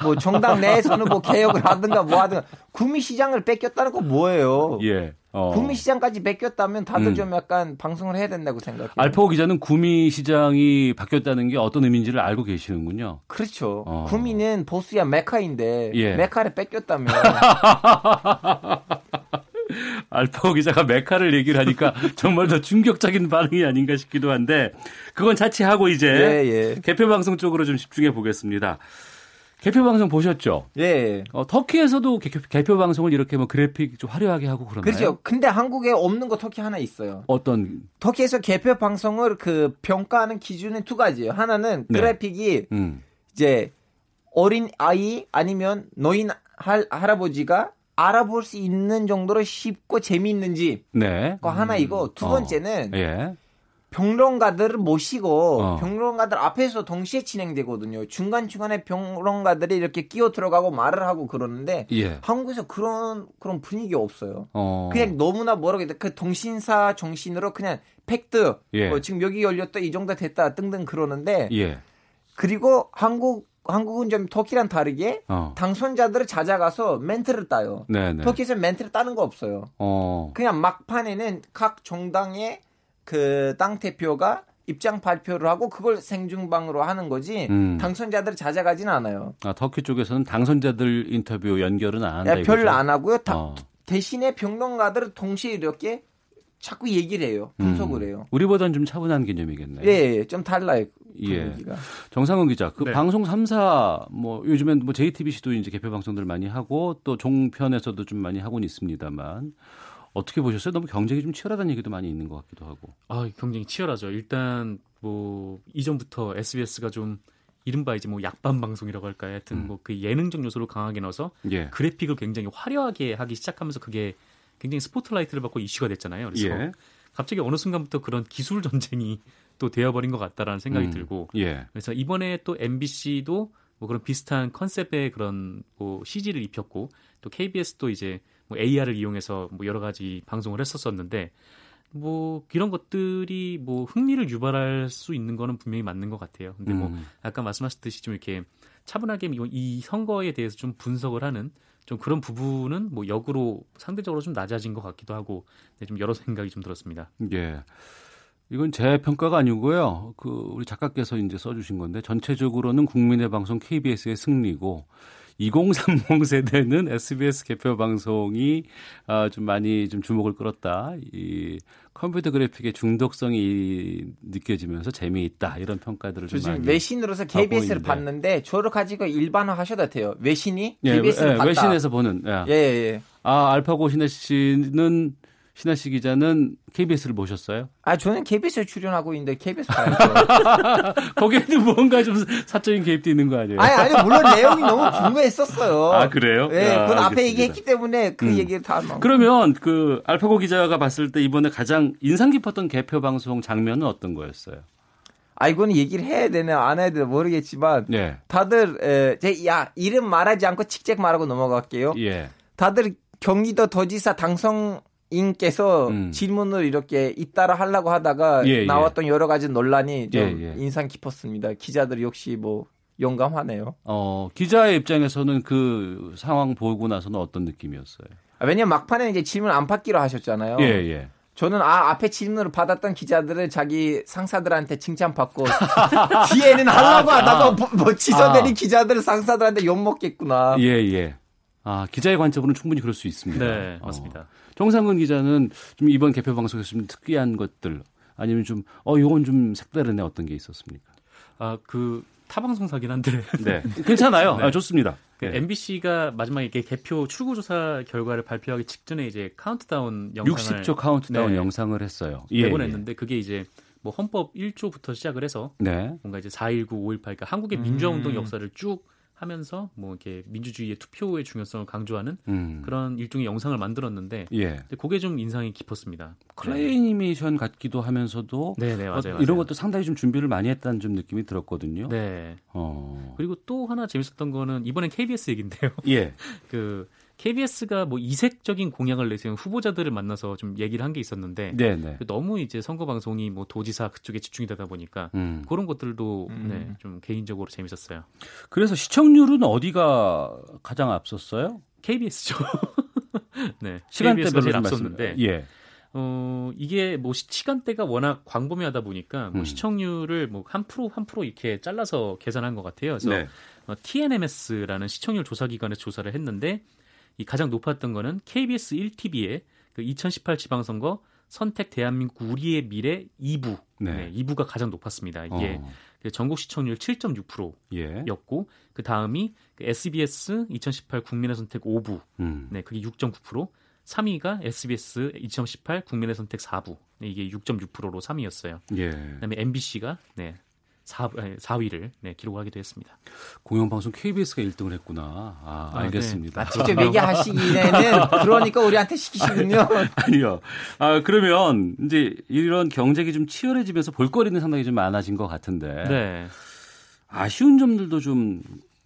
뭐 정당 내에서는 뭐 개혁을 하든가 뭐 하든 구미 시장을 뺏겼다는 건 뭐예요? 예. 어. 구미 시장까지 뺏겼다면 다들 음. 좀 약간 방송을 해야 된다고 생각해요. 알파고 기자는 구미 시장이 바뀌었다는 게 어떤 의미인지를 알고 계시는군요. 그렇죠. 어. 구미는 보스야 메카인데 예. 메카를 뺏겼다면 알파고 기자가 메카를 얘기를 하니까 정말 더 충격적인 반응이 아닌가 싶기도 한데 그건 차치하고 이제 예, 예. 개표 방송 쪽으로 좀 집중해 보겠습니다. 개표 방송 보셨죠? 예. 어, 터키에서도 개, 개표 방송을 이렇게 뭐 그래픽 좀 화려하게 하고 그러나요? 그렇죠. 근데 한국에 없는 거 터키 하나 있어요. 어떤? 터키에서 개표 방송을 그 평가하는 기준은 두 가지예요. 하나는 네. 그래픽이 음. 이제 어린 아이 아니면 노인 할, 할아버지가 알아볼 수 있는 정도로 쉽고 재미있는지. 네. 그 하나이고 두 음. 번째는 어. 예. 평론가들을 모시고 어. 평론가들 앞에서 동시에 진행되거든요. 중간중간에 평론가들이 이렇게 끼어 들어가고 말을 하고 그러는데 예. 한국에서 그런 그런 분위기 없어요. 어. 그냥 너무나 뭐라고 그 동신사 정신으로 그냥 팩트 예. 뭐 지금 여기 열렸다 이 정도 됐다 등등 그러는데 예. 그리고 한국 한국은 좀 터키랑 다르게 어. 당선자들을 찾아가서 멘트를 따요. 네네. 터키에서 멘트를 따는 거 없어요. 어. 그냥 막판에는 각 정당의 그 땅 대표가 입장 발표를 하고 그걸 생중방으로 하는 거지 음. 당선자들 찾아가지는 않아요. 아 터키 쪽에서는 당선자들 인터뷰 연결은 안 한다. 네, 별로 안 하고요. 다, 어. 대신에 평론가들을 동시에 이렇게 자꾸 얘기를 해요. 분석을 음. 해요. 우리보다는 좀 차분한 개념이겠네요. 예, 예좀 달라요. 예. 정상훈 기자, 그 네. 방송 3사 뭐 요즘엔 뭐 JTBC도 이제 개표 방송들 많이 하고 또 종편에서도 좀 많이 하고는 있습니다만 어떻게 보셨어요? 너무 경쟁이 좀 치열하다는 얘기도 많이 있는 것 같기도 하고. 아, 경쟁이 치열하죠. 일단 뭐 이전부터 SBS가 좀 이른바 이제 뭐 약반 방송이라고 할까요? 하여튼 음. 뭐그 예능적 요소를 강하게 넣어서 예. 그래픽을 굉장히 화려하게 하기 시작하면서 그게 굉장히 스포트라이트를 받고 이슈가 됐잖아요. 그래서 예. 갑자기 어느 순간부터 그런 기술 전쟁이 또 되어버린 것 같다라는 생각이 음. 들고 예. 그래서 이번에 또 MBC도 뭐 그런 비슷한 컨셉의 그런 뭐 CG를 입혔고 또 KBS도 이제 뭐 AR을 이용해서 뭐 여러 가지 방송을 했었었는데 뭐 이런 것들이 뭐 흥미를 유발할 수 있는 거는 분명히 맞는 것 같아요. 근데 뭐 음. 아까 말씀하셨듯이 좀 이렇게 차분하게 이 선거에 대해서 좀 분석을 하는 좀 그런 부분은 뭐 역으로 상대적으로 좀 낮아진 것 같기도 하고 네, 좀 여러 생각이 좀 들었습니다. 예. 이건 제 평가가 아니고요. 그 우리 작가께서 이제 써주신 건데 전체적으로는 국민의 방송 KBS의 승리고 2030 세대는 SBS 개표 방송이 아, 좀 많이 좀 주목을 끌었다. 이 컴퓨터 그래픽의 중독성이 느껴지면서 재미있다 이런 평가들을 좀 많이 외신으로서 KBS를 봤는데 저를 가지고 일반화 하셔도 돼요. 외신이 KBS를 예, 예, 봤다. 외신에서 보는. 예, 예. 예. 아 알파고 신혜 씨는 신하 씨 기자는 KBS를 보셨어요? 아, 저는 KBS에 출연하고 있는데 KBS 봐야죠. 거기에는 뭔가 좀 사적인 개입도 있는 거 아니에요? 아니, 아니, 물론 내용이 너무 궁금했었어요. 아, 그래요? 네, 아, 그건 앞에 얘기했기 때문에 그 음. 얘기를 다. 막. 그러면 그 알파고 기자가 봤을 때 이번에 가장 인상 깊었던 개표 방송 장면은 어떤 거였어요? 아, 이거는 얘기를 해야 되나 안 해야 되나 모르겠지만. 네. 다들, 에, 제, 야, 이름 말하지 않고 직접 말하고 넘어갈게요. 예. 다들 경기도 도지사 당선 인께서 음. 질문을 이렇게 잇따라 하려고 하다가 예, 예. 나왔던 예. 여러 가지 논란이 좀 예, 인상 깊었습니다. 기자들 역시 뭐 용감하네요. 어, 기자의 입장에서는 그 상황 보고 나서는 어떤 느낌이었어요? 아, 왜냐면 막판에 이제 질문 안 받기로 하셨잖아요. 예, 예. 저는 아 앞에 질문을 받았던 기자들은 자기 상사들한테 칭찬받고 뒤에는 하려고 아, 하다가 아, 뭐, 뭐 취소되는 아. 기자들 상사들한테 욕 먹겠구나. 예 예. 아 기자의 관점으로는 충분히 그럴 수 있습니다. 네 맞습니다. 어. 정상근 기자는 좀 이번 개표 방송에서 좀 특이한 것들 아니면 좀 어 요건 좀 색다르네 어떤 게 있었습니까? 아 그 타방송사긴 한데 네 괜찮아요. 네. 아, 좋습니다. 그 네. MBC가 마지막에 이렇게 개표 출구조사 결과를 발표하기 직전에 이제 카운트다운 영상을 60초 카운트다운 네, 영상을 했어요. 예, 내보냈는데 예. 그게 이제 뭐 헌법 1조부터 시작을 해서 네. 뭔가 이제 4.19, 5.18 그러니까 한국의 민주화운동 음. 역사를 쭉 하면서 뭐 이렇게 민주주의의 투표의 중요성을 강조하는 음. 그런 일종의 영상을 만들었는데 예. 그게 좀 인상이 깊었습니다. 클레이 애니메이션 같기도 하면서도 네네 네, 맞아요, 어, 이런 맞아요. 것도 상당히 좀 준비를 많이 했다는 좀 느낌이 들었거든요. 네. 어. 그리고 또 하나 재밌었던 거는 이번엔 KBS 얘긴데요. 예. 그 KBS가 뭐 이색적인 공약을 내세운 후보자들을 만나서 좀 얘기를 한 게 있었는데 네네. 네. 그 너무 이제 선거 방송이 뭐 도지사 그쪽에 집중이 되다 보니까 음. 그런 것들도 음. 네, 좀 개인적으로 재밌었어요. 그래서 시청률은 어디가 가장 앞섰어요? KBS죠. 네, 시간대별로 제일 앞섰는데 예. 어, 이게 뭐 시간대가 워낙 광범위하다 보니까 뭐 음. 시청률을 뭐한 프로 한 프로 이렇게 잘라서 계산한 것 같아요. 그래서 네. 어, TNMS라는 시청률 조사 기관에서 조사를 했는데 이 가장 높았던 거는 KBS 1TV의 그 2018 지방선거 선택 대한민국 우리의 미래 2부. 네. 네 2부가 가장 높았습니다. 이게 어. 그 전국 시청률 7.6%였고 예. 그 다음이 그 SBS 2018 국민의 선택 5부. 음. 네, 그게 6.9%. 3위가 SBS 2018 국민의 선택 4부. 네, 이게 6.6%로 3위였어요. 예. 그다음에 MBC가 네, 4, 4위를 네, 기록하기도 했습니다. 공영방송 KBS가 1등을 했구나. 아, 아 알겠습니다. 네. 아, 직접 얘기하시기에는 그러니까 우리한테 시키시군요. 아니요. 아, 그러면 이제 이런 경쟁이 좀 치열해지면서 볼거리는 상당히 좀 많아진 것 같은데. 네. 아쉬운 점들도 좀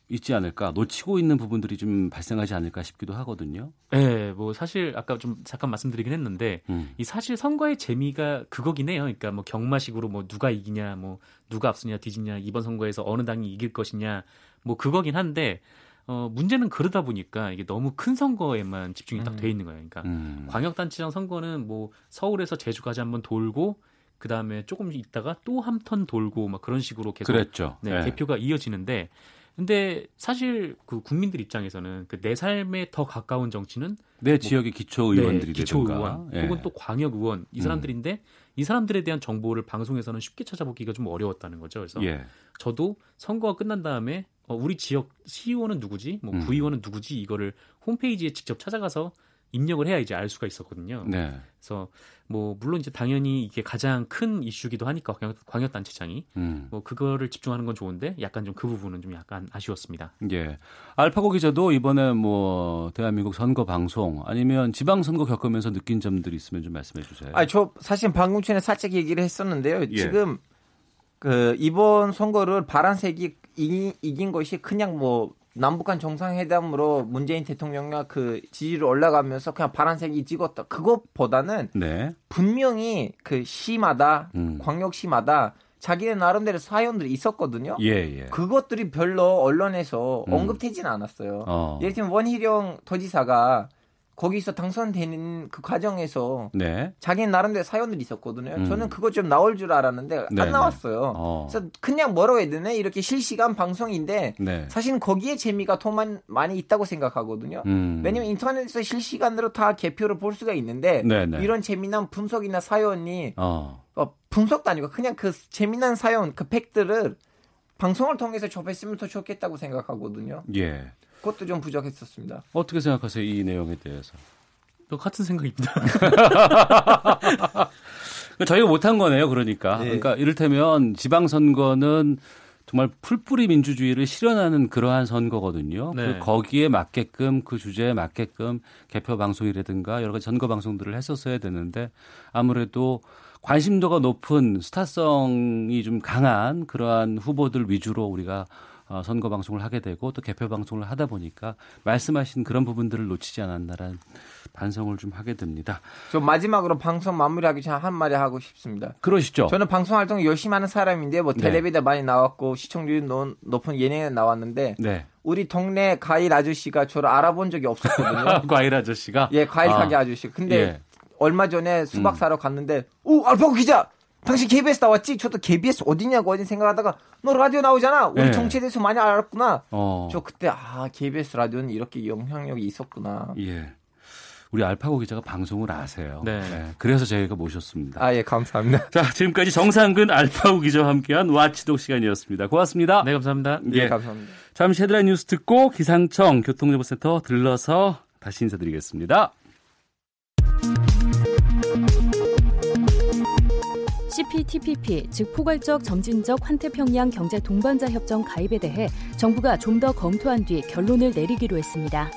있지 않을까 놓치고 있는 부분들이 좀 발생하지 않을까 싶기도 하거든요. 네, 뭐 사실 아까 좀 잠깐 말씀드리긴 했는데 음. 이 사실 선거의 재미가 그거긴 해요. 그러니까 뭐 경마식으로 뭐 누가 이기냐, 뭐 누가 앞서냐 뒤지냐 이번 선거에서 어느 당이 이길 것이냐 뭐 그거긴 한데 어 문제는 그러다 보니까 이게 너무 큰 선거에만 집중이 딱돼 음. 있는 거예요. 그러니까 음. 광역단체장 선거는 뭐 서울에서 제주까지 한번 돌고 그 다음에 조금 있다가 또 한 턴 돌고 막 그런 식으로 계속 그랬죠. 네, 네. 개표가 이어지는데 근데 사실 그 국민들 입장에서는 그 내 삶에 더 가까운 정치는 내 뭐, 지역의 기초 의원들이 네, 기초 의원 예. 혹은 또 광역 의원 이 음. 사람들인데 음. 이 사람들에 대한 정보를 방송에서는 쉽게 찾아보기가 좀 어려웠다는 거죠. 그래서 예. 저도 선거가 끝난 다음에 어, 우리 지역 시의원은 누구지, 뭐 음. 구의원은 누구지 이거를 홈페이지에 직접 찾아가서 입력을 해야 이제 알 수가 있었거든요. 네. 그래서 뭐 물론 이제 당연히 이게 가장 큰 이슈기도 하니까 광역, 단체장이 음. 뭐 그거를 집중하는 건 좋은데 약간 좀 그 부분은 좀 약간 아쉬웠습니다. 예. 알파고 기자도 이번에 뭐 대한민국 선거 방송 아니면 지방 선거 겪으면서 느낀 점들이 있으면 좀 말씀해 주세요. 아, 저 사실 방금 전에 살짝 얘기를 했었는데요. 예. 지금 그 이번 선거를 파란색이 이긴 것이 그냥 뭐 남북한 정상회담으로 문재인 대통령과 그 지지율 올라가면서 그냥 파란색이 찍었다. 그것보다는 네. 분명히 그 시마다 음. 광역시마다 자기네 나름대로 사연들이 있었거든요. 예, 예. 그것들이 별로 언론에서 음. 언급되지는 않았어요. 어. 예를 들면 원희룡 도지사가 거기서 당선되는 그 과정에서 네. 자기는 나름대로 사연들이 있었거든요. 음. 저는 그거 좀 나올 줄 알았는데 네, 안 나왔어요. 어. 그래서 그냥 뭐라고 해야 되나 이렇게 실시간 방송인데 네. 사실은 거기에 재미가 더 많이 있다고 생각하거든요. 음. 왜냐면 인터넷에서 실시간으로 다 개표를 볼 수가 있는데 이런 재미난 분석이나 사연이 어. 어, 분석도 아니고 그냥 그 재미난 사연 그 팩들을 방송을 통해서 접했으면 더 좋겠다고 생각하거든요. 예. 그것도 좀 부족했었습니다. 어떻게 생각하세요 이 내용에 대해서? 똑같은 생각입니다. 저희가 못한 거네요, 그러니까. 네. 그러니까 이를테면 지방선거는 정말 풀뿌리 민주주의를 실현하는 그러한 선거거든요. 네. 그 거기에 맞게끔 그 주제에 맞게끔 개표 방송이라든가 여러 가지 선거 방송들을 했었어야 되는데 아무래도 관심도가 높은 스타성이 좀 강한 그러한 후보들 위주로 우리가 어, 선거 방송을 하게 되고 또 개표 방송을 하다 보니까 말씀하신 그런 부분들을 놓치지 않았나라는 반성을 좀 하게 됩니다. 저 마지막으로 방송 마무리하기 전에 한 마디 하고 싶습니다. 그러시죠. 저는 방송 활동 열심히 하는 사람인데 뭐 네. 텔레비도 많이 나왔고 시청률이 높은 예능에 나왔는데 네. 우리 동네 과일 아저씨가 저를 알아본 적이 없었거든요. 과일 아저씨가? 예, 과일 아. 가게 아저씨. 근데 예. 얼마 전에 수박 음. 사러 갔는데 오 알파고 기자 당신 KBS 나왔지? 저도 KBS 어디냐고 어디 생각하다가 너 라디오 나오잖아. 우리 네. 정치에 대해서 많이 알았구나. 어. 저 그때 아 KBS 라디오는 이렇게 영향력이 있었구나. 예. 우리 알파고 기자가 방송을 아세요. 네. 네. 그래서 저희가 모셨습니다. 아, 예, 감사합니다. 자, 지금까지 정상근 알파고 기자와 함께한 와치독 시간이었습니다. 고맙습니다. 네, 감사합니다. 예, 네, 감사합니다. 잠시 헤드라인 뉴스 듣고 기상청 교통정보센터 들러서 다시 인사드리겠습니다. CPTPP, 즉 포괄적 점진적 환태평양 경제 동반자 협정 가입에 대해 정부가 좀 더 검토한 뒤 결론을 내리기로 했습니다.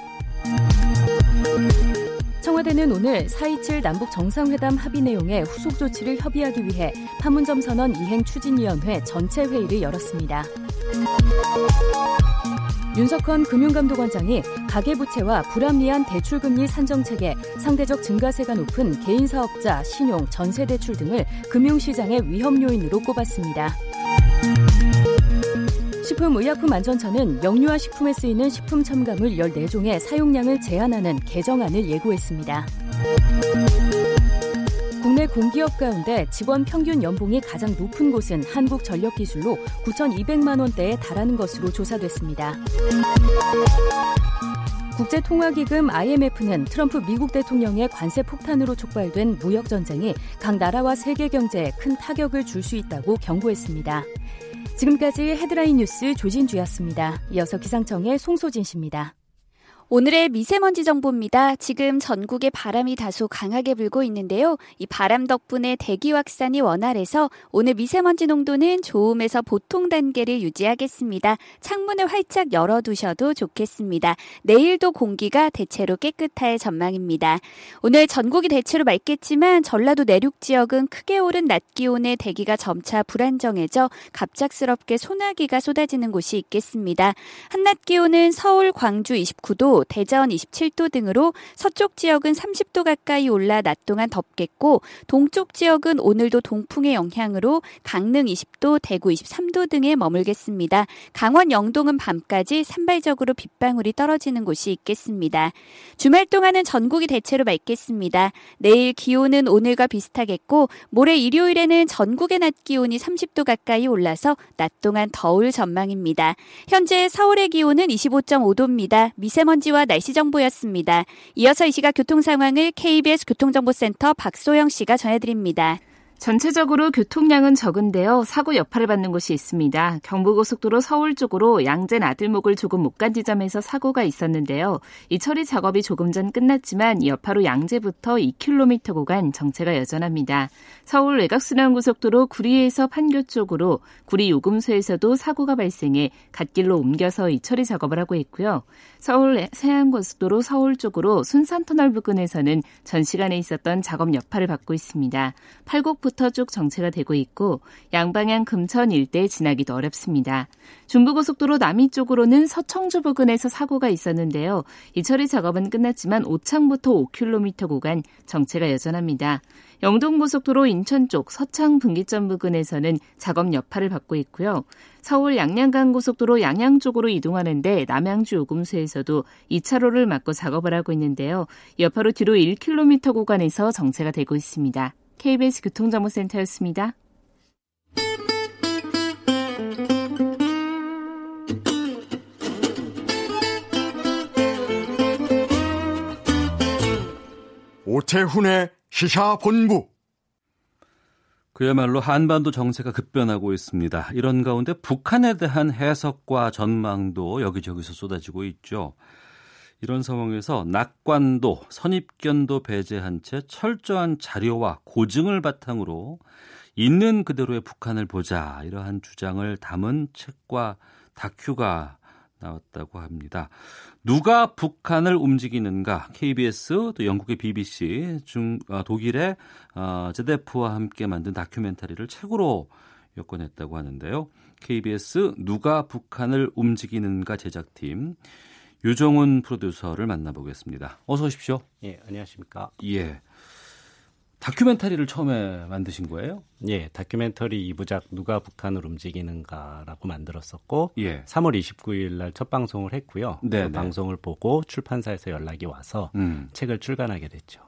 청와대는 오늘 4.27 남북 정상회담 합의 내용의 후속 조치를 협의하기 위해 판문점 선언 이행 추진위원회 전체 회의를 열었습니다. 윤석헌 금융감독원장이 가계부채와 불합리한 대출금리 산정체계, 상대적 증가세가 높은 개인사업자, 신용, 전세대출 등을 금융시장의 위험 요인으로 꼽았습니다. 식품의약품안전처는 영유아 식품에 쓰이는 식품 첨가물 14종의 사용량을 제한하는 개정안을 예고했습니다. 국내 공기업 가운데 직원 평균 연봉이 가장 높은 곳은 한국전력기술로 9,200만 원대에 달하는 것으로 조사됐습니다. 국제통화기금 IMF는 트럼프 미국 대통령의 관세 폭탄으로 촉발된 무역 전쟁이 각 나라와 세계 경제에 큰 타격을 줄 수 있다고 경고했습니다. 지금까지 헤드라인 뉴스 조진주였습니다. 이어서 기상청의 송소진 씨입니다. 오늘의 미세먼지 정보입니다. 지금 전국에 바람이 다소 강하게 불고 있는데요. 이 바람 덕분에 대기 확산이 원활해서 오늘 미세먼지 농도는 좋음에서 보통 단계를 유지하겠습니다. 창문을 활짝 열어두셔도 좋겠습니다. 내일도 공기가 대체로 깨끗할 전망입니다. 오늘 전국이 대체로 맑겠지만 전라도 내륙 지역은 크게 오른 낮 기온에 대기가 점차 불안정해져 갑작스럽게 소나기가 쏟아지는 곳이 있겠습니다. 한낮 기온은 서울, 광주 29도, 대전 27도 등으로 서쪽 지역은 30도 가까이 올라 낮 동안 덥겠고 동쪽 지역은 오늘도 동풍의 영향으로 강릉 20도, 대구 23도 등에 머물겠습니다. 강원 영동은 밤까지 산발적으로 빗방울이 떨어지는 곳이 있겠습니다. 주말 동안은 전국이 대체로 맑겠습니다. 내일 기온은 오늘과 비슷하겠고 모레 일요일에는 전국의 낮 기온이 30도 가까이 올라서 낮 동안 더울 전망입니다. 현재 서울의 기온은 25.5도입니다. 미세먼지 미세먼지와 날씨 정보였습니다. 이어서 이 시각 교통 상황을 KBS 교통정보센터 박소영 씨가 전해드립니다. 전체적으로 교통량은 적은데요. 사고 여파를 받는 곳이 있습니다. 경부고속도로 서울 쪽으로 양재 나들목을 조금 못 간 지점에서 사고가 있었는데요. 이 처리 작업이 조금 전 끝났지만 여파로 양재부터 2km 구간 정체가 여전합니다. 서울 외곽순환고속도로 구리에서 판교 쪽으로 구리 요금소에서도 사고가 발생해 갓길로 옮겨서 이 처리 작업을 하고 있고요. 서울 세안고속도로 서울 쪽으로 순산터널 부근에서는 전 시간에 있었던 작업 여파를 받고 있습니다. 팔곡 중부부터 쭉 정체가 되고 있고 양방향 금천 일대 지나기도 어렵습니다. 중부고속도로 남이 쪽으로는 서청주 부근에서 사고가 있었는데요. 이 처리 작업은 끝났지만 오창부터 5km 구간 정체가 여전합니다. 영동고속도로 인천 쪽 서창 분기점 부근에서는 작업 여파를 받고 있고요. 서울 양양간 고속도로 양양 쪽으로 이동하는데 남양주 요금소에서도 2차로를 막고 작업을 하고 있는데요. 여파로 뒤로 1km 구간에서 정체가 되고 있습니다. KBS 교통정보센터였습니다. 오태훈의 시사본부 그야말로 한반도 정세가 급변하고 있습니다. 이런 가운데 북한에 대한 해석과 전망도 여기저기서 쏟아지고 있죠. 이런 상황에서 낙관도 선입견도 배제한 채 철저한 자료와 고증을 바탕으로 있는 그대로의 북한을 보자 이러한 주장을 담은 책과 다큐가 나왔다고 합니다. 누가 북한을 움직이는가? KBS 또 영국의 BBC 중 어, 독일의 어, 제데프와 함께 만든 다큐멘터리를 책으로 여권했다고 하는데요. KBS 누가 북한을 움직이는가 제작팀 유정훈 프로듀서를 만나보겠습니다. 어서 오십시오. 예, 안녕하십니까? 예. 다큐멘터리를 처음에 만드신 거예요? 예, 다큐멘터리 2부작 누가 북한을 움직이는가라고 만들었었고 예. 3월 29일 날 첫 방송을 했고요. 네, 그 네. 방송을 보고 출판사에서 연락이 와서 음. 책을 출간하게 됐죠.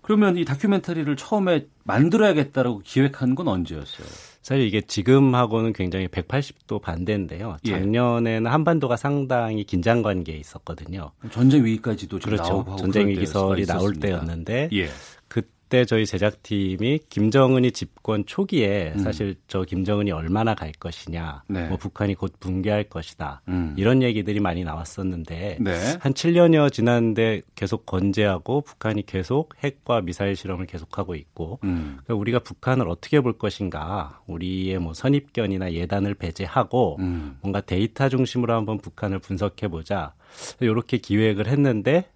그러면 이 다큐멘터리를 처음에 만들어야겠다라고 기획한 건 언제였어요? 사실 이게 지금하고는 굉장히 180도 반대인데요. 예. 작년에는 예. 한반도가 상당히 긴장 관계에 있었거든요. 전쟁 위기까지도 그렇죠. 전쟁 위기설이 나올 때였는데 예. 그때 저희 제작팀이 김정은이 집권 초기에 음. 사실 저 김정은이 얼마나 갈 것이냐, 네. 뭐 북한이 곧 붕괴할 것이다 음. 이런 얘기들이 많이 나왔었는데 네. 한 7년여 지났는데 계속 건재하고 북한이 계속 핵과 미사일 실험을 계속하고 있고 음. 그러니까 우리가 북한을 어떻게 볼 것인가, 우리의 뭐 선입견이나 예단을 배제하고 음. 뭔가 데이터 중심으로 한번 북한을 분석해 보자 이렇게 기획을 했는데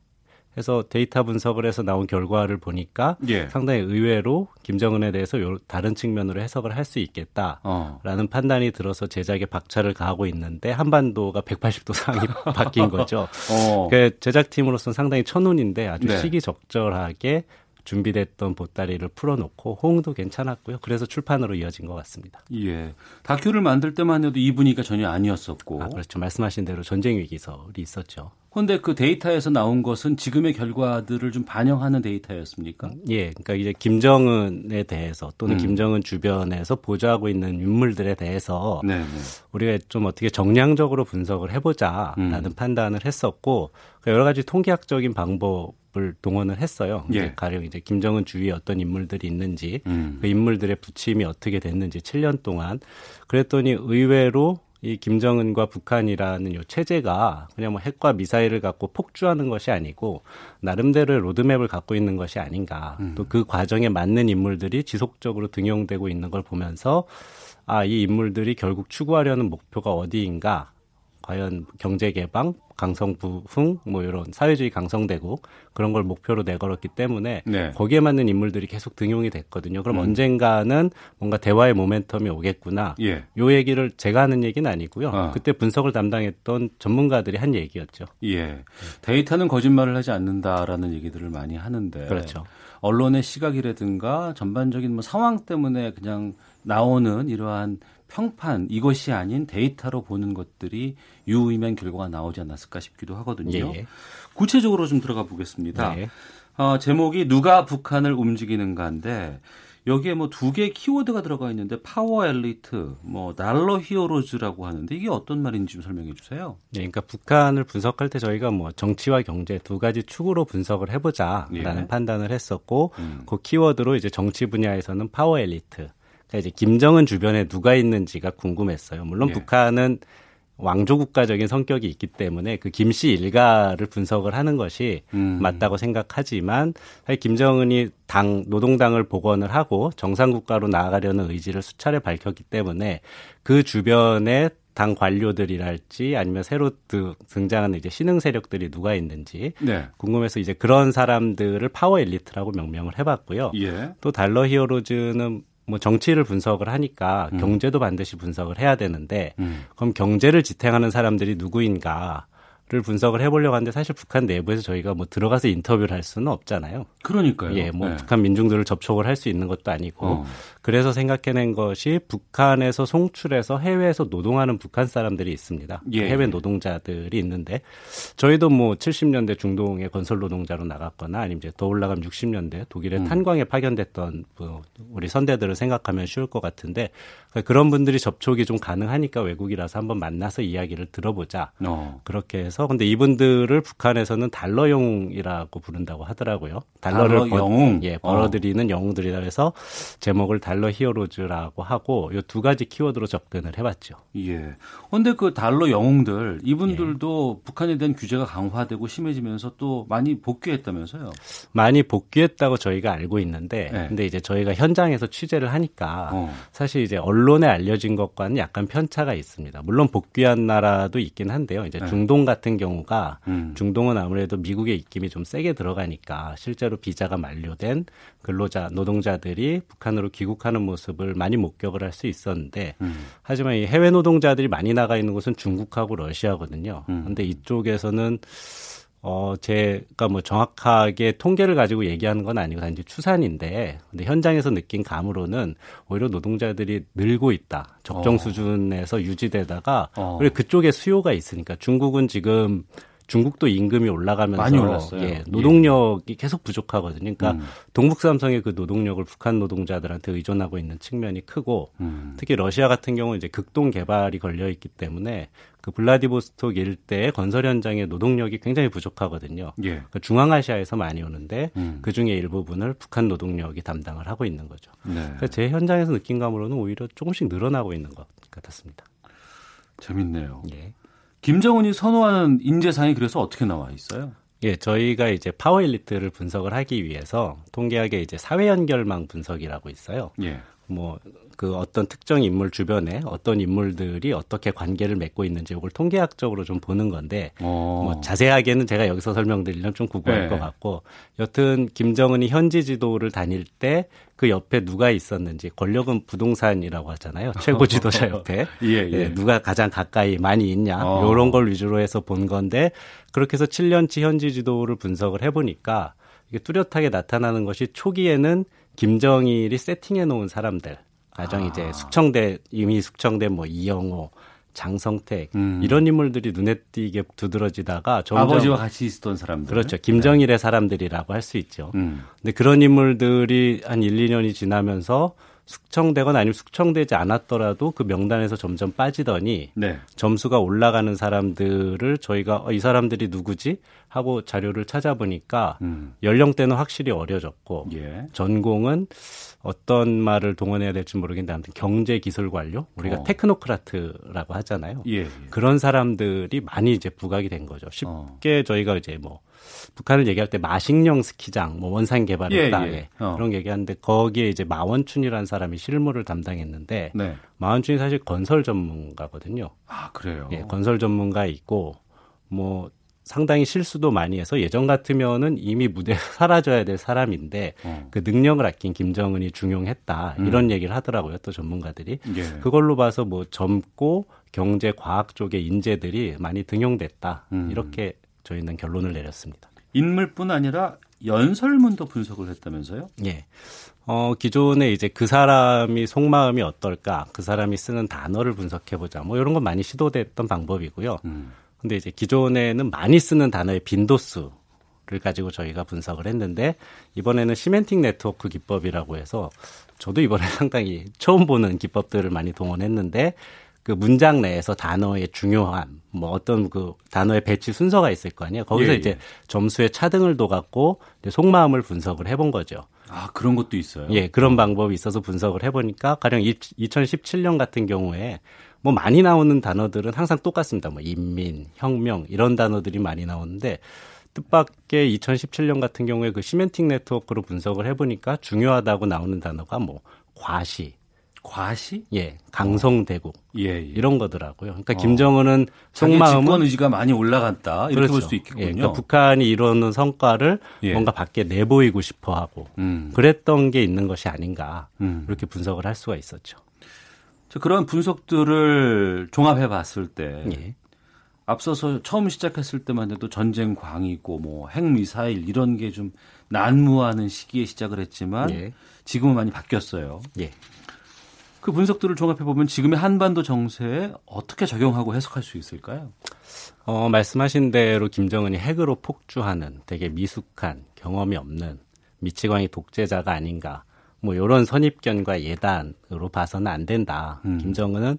해서 데이터 분석을 해서 나온 결과를 보니까 예. 상당히 의외로 김정은에 대해서 요, 다른 측면으로 해석을 할 수 있겠다라는 어. 판단이 들어서 제작에 박차를 가하고 있는데 한반도가 180도 상황이 바뀐 거죠. 어. 그 제작팀으로서는 상당히 천운인데 아주 네. 시기적절하게 준비됐던 보따리를 풀어놓고 호응도 괜찮았고요. 그래서 출판으로 이어진 것 같습니다. 예. 다큐를 만들 때만 해도 이 분위기가 전혀 아니었었고. 아, 그렇죠. 말씀하신 대로 전쟁 위기설이 있었죠. 그런데 그 데이터에서 나온 것은 지금의 결과들을 좀 반영하는 데이터였습니까? 예. 그러니까 이제 김정은에 대해서 또는 음. 김정은 주변에서 보좌하고 있는 인물들에 대해서 네네. 네. 우리가 좀 어떻게 정량적으로 분석을 해보자라는 음. 판단을 했었고 그 여러 가지 통계학적인 방법 을 동원을 했어요. 예. 이제 가령 이제 김정은 주위에 어떤 인물들이 있는지 음. 그 인물들의 부침이 어떻게 됐는지 7년 동안 그랬더니 의외로 이 김정은과 북한이라는 요 체제가 그냥 뭐 핵과 미사일을 갖고 폭주하는 것이 아니고 나름대로의 로드맵을 갖고 있는 것이 아닌가. 음. 또그 과정에 맞는 인물들이 지속적으로 등용되고 있는 걸 보면서 아, 이 인물들이 결국 추구하려는 목표가 어디인가 과연 경제 개방, 강성 부흥 뭐 이런 사회주의 강성대국 그런 걸 목표로 내걸었기 때문에 네. 거기에 맞는 인물들이 계속 등용이 됐거든요. 그럼 음. 언젠가는 뭔가 대화의 모멘텀이 오겠구나. 예. 요 얘기를 제가 하는 얘기는 아니고요. 어. 그때 분석을 담당했던 전문가들이 한 얘기였죠. 예. 데이터는 거짓말을 하지 않는다라는 얘기들을 많이 하는데 그렇죠. 언론의 시각이라든가 전반적인 뭐 상황 때문에 그냥 나오는 이러한 평판 이것이 아닌 데이터로 보는 것들이 유의미한 결과가 나오지 않았을까 싶기도 하거든요. 예. 구체적으로 좀 들어가 보겠습니다. 네. 어, 제목이 누가 북한을 움직이는가인데 여기에 뭐 두 개의 키워드가 들어가 있는데 파워 엘리트, 뭐 Dollar Heroes라고 하는데 이게 어떤 말인지 좀 설명해 주세요. 네, 그러니까 북한을 분석할 때 저희가 뭐 정치와 경제 두 가지 축으로 분석을 해보자라는 예. 판단을 했었고 음. 그 키워드로 이제 정치 분야에서는 파워 엘리트, 그러니까 이제 김정은 주변에 누가 있는지가 궁금했어요. 물론 예. 북한은 왕조 국가적인 성격이 있기 때문에 그 김씨 일가를 분석을 하는 것이 음. 맞다고 생각하지만 사실 김정은이 당 노동당을 복원을 하고 정상 국가로 나아가려는 의지를 수차례 밝혔기 때문에 그 주변에 당 관료들이랄지 아니면 새로 등장하는 이제 신흥 세력들이 누가 있는지 네. 궁금해서 이제 그런 사람들을 파워 엘리트라고 명명을 해봤고요. 예. 또 달러 히어로즈는 뭐 정치를 분석을 하니까 음. 경제도 반드시 분석을 해야 되는데 음. 그럼 경제를 지탱하는 사람들이 누구인가? 를 분석을 해보려고 하는데 사실 북한 내부에서 저희가 뭐 들어가서 인터뷰를 할 수는 없잖아요. 그러니까요. 예, 뭐 네. 북한 민중들을 접촉을 할 수 있는 것도 아니고 어. 그래서 생각해낸 것이 북한에서 송출해서 해외에서 노동하는 북한 사람들이 있습니다. 예. 해외 노동자들이 있는데 저희도 뭐 70년대 중동의 건설 노동자로 나갔거나 아니면 이제 더 올라가면 60년대 독일의 음. 탄광에 파견됐던 뭐 우리 선대들을 생각하면 쉬울 것 같은데 그런 분들이 접촉이 좀 가능하니까 외국이라서 한번 만나서 이야기를 들어보자. 어. 그렇게 해서 근데 이분들을 북한에서는 달러 영웅이라고 부른다고 하더라고요. 달러를 달러 영웅 예, 벌어들이는 어. 영웅들이라 해서 제목을 달러 히어로즈라고 하고 이 두 가지 키워드로 접근을 해봤죠. 예. 근데 그 달러 영웅들 이분들도 예. 북한에 대한 규제가 강화되고 심해지면서 또 많이 복귀했다면서요? 많이 복귀했다고 저희가 알고 있는데, 예. 근데 이제 저희가 현장에서 취재를 하니까 어. 사실 이제 언론에 알려진 것과는 약간 편차가 있습니다. 물론 복귀한 나라도 있긴 한데요. 이제 예. 중동 같은 같은 경우가 음. 중동은 아무래도 미국의 입김이 좀 세게 들어가니까 실제로 비자가 만료된 근로자 노동자들이 북한으로 귀국하는 모습을 많이 목격을 할 수 있었는데 음. 하지만 이 해외 노동자들이 많이 나가 있는 곳은 중국하고 러시아거든요. 음. 근데 이쪽에서는 어, 제가 뭐 정확하게 통계를 가지고 얘기하는 건 아니고 단지 추산인데, 근데 현장에서 느낀 감으로는 오히려 노동자들이 늘고 있다. 적정 어. 수준에서 유지되다가, 어. 그리고 그쪽에 수요가 있으니까 중국은 지금 중국도 임금이 올라가면서 많이 올랐어요. 예, 노동력이 예. 계속 부족하거든요. 그러니까 음. 동북삼성의 그 노동력을 북한 노동자들한테 의존하고 있는 측면이 크고 음. 특히 러시아 같은 경우는 이제 극동 개발이 걸려 있기 때문에 그 블라디보스톡 일대의 건설 현장의 노동력이 굉장히 부족하거든요. 예. 그러니까 중앙아시아에서 많이 오는데 음. 그 중에 일부분을 북한 노동력이 담당을 하고 있는 거죠. 네. 제 현장에서 느낀 감으로는 오히려 조금씩 늘어나고 있는 것 같았습니다. 재밌네요. 예. 김정은이 선호하는 인재상이 그래서 어떻게 나와 있어요? 예, 저희가 이제 파워 엘리트를 분석을 하기 위해서 통계학에 이제 사회 연결망 분석이라고 있어요. 예. 뭐 그 어떤 특정 인물 주변에 어떤 인물들이 어떻게 관계를 맺고 있는지 이걸 통계학적으로 좀 보는 건데 어. 뭐 자세하게는 제가 여기서 설명드리면 좀 구구할 네. 것 같고 여튼 김정은이 현지 지도를 다닐 때 그 옆에 누가 있었는지 권력은 부동산이라고 하잖아요 최고 지도자 옆에 예, 예. 예, 누가 가장 가까이 많이 있냐 어. 이런 걸 위주로 해서 본 건데 그렇게 해서 7년치 현지 지도를 분석을 해보니까 이게 뚜렷하게 나타나는 것이 초기에는 김정일이 세팅해 놓은 사람들 가령 아. 이제 숙청대 이미 숙청된 뭐 이영호 장성택 음. 이런 인물들이 눈에 띄게 두드러지다가 점점 아버지와 같이 있었던 사람들 그렇죠 김정일의 네. 사람들이라고 할 수 있죠. 음. 근데 그런 인물들이 한 1, 2년이 지나면서 숙청되거나 아니면 숙청되지 않았더라도 그 명단에서 점점 빠지더니 네. 점수가 올라가는 사람들을 저희가 어, 이 사람들이 누구지 하고 자료를 찾아보니까 음. 연령대는 확실히 어려졌고 예. 전공은 어떤 말을 동원해야 될지 모르겠는데 아무튼 경제 기술 관료 우리가 어. 테크노크라트라고 하잖아요. 예, 예. 그런 사람들이 많이 이제 부각이 된 거죠. 쉽게 어. 저희가 이제 뭐 북한을 얘기할 때 마식령 스키장, 뭐 원산 개발했다, 예, 예. 어. 그런 얘기하는데 거기에 이제 마원춘이라는 사람이 실무를 담당했는데 네. 마원춘이 사실 건설 전문가거든요. 아 그래요? 예, 건설 전문가였고 뭐 상당히 실수도 많이 해서 예전 같으면은 이미 무대에 사라져야 될 사람인데 어. 그 능력을 아낀 김정은이 중용했다 이런 음. 얘기를 하더라고요 또 전문가들이 예. 그걸로 봐서 뭐 젊고 경제 과학 쪽의 인재들이 많이 등용됐다 음. 이렇게 저희는 결론을 내렸습니다. 인물뿐 아니라 연설문도 분석을 했다면서요? 예. 어, 기존에 이제 그 사람이 속마음이 어떨까, 그 사람이 쓰는 단어를 분석해보자, 뭐 이런 건 많이 시도됐던 방법이고요. 음. 근데 이제 기존에는 많이 쓰는 단어의 빈도수 를 가지고 저희가 분석을 했는데 이번에는 시멘팅 네트워크 기법이라고 해서 저도 이번에 상당히 처음 보는 기법들을 많이 동원했는데 그 문장 내에서 단어의 중요함, 뭐 어떤 그 단어의 배치 순서가 있을 거 아니에요. 거기서 예, 예. 이제 점수의 차등을 둬갖고 속마음을 분석을 해본 거죠. 아 그런 것도 있어요. 예, 그런 방법이 있어서 분석을 해보니까 가령 2017년 같은 경우에 뭐 많이 나오는 단어들은 항상 똑같습니다. 뭐 인민, 혁명 이런 단어들이 많이 나오는데 뜻밖의 2017년 같은 경우에 그 시멘팅 네트워크로 분석을 해보니까 중요하다고 나오는 단어가 뭐 과시, 과시? 예, 강성대국. 어. 예, 예, 이런 거더라고요. 그러니까 어. 김정은은 속마음은 집권 의지가 많이 올라갔다. 이렇게 그렇죠. 볼수 있겠군요. 예, 그러니까 북한이 이루는 성과를 예. 뭔가 밖에 내보이고 싶어 하고 음. 그랬던 게 있는 것이 아닌가. 음. 이렇게 분석을 할 수가 있었죠. 그런 분석들을 종합해 봤을 때 예. 앞서서 처음 시작했을 때만 해도 전쟁 광이고 뭐 핵미사일 이런 게 좀 난무하는 시기에 시작을 했지만 예. 지금은 많이 바뀌었어요. 예. 그 분석들을 종합해 보면 지금의 한반도 정세에 어떻게 적용하고 해석할 수 있을까요? 어, 말씀하신 대로 김정은이 핵으로 폭주하는 되게 미숙한 경험이 없는 미치광이 독재자가 아닌가. 뭐 이런 선입견과 예단으로 봐서는 안 된다. 음. 김정은은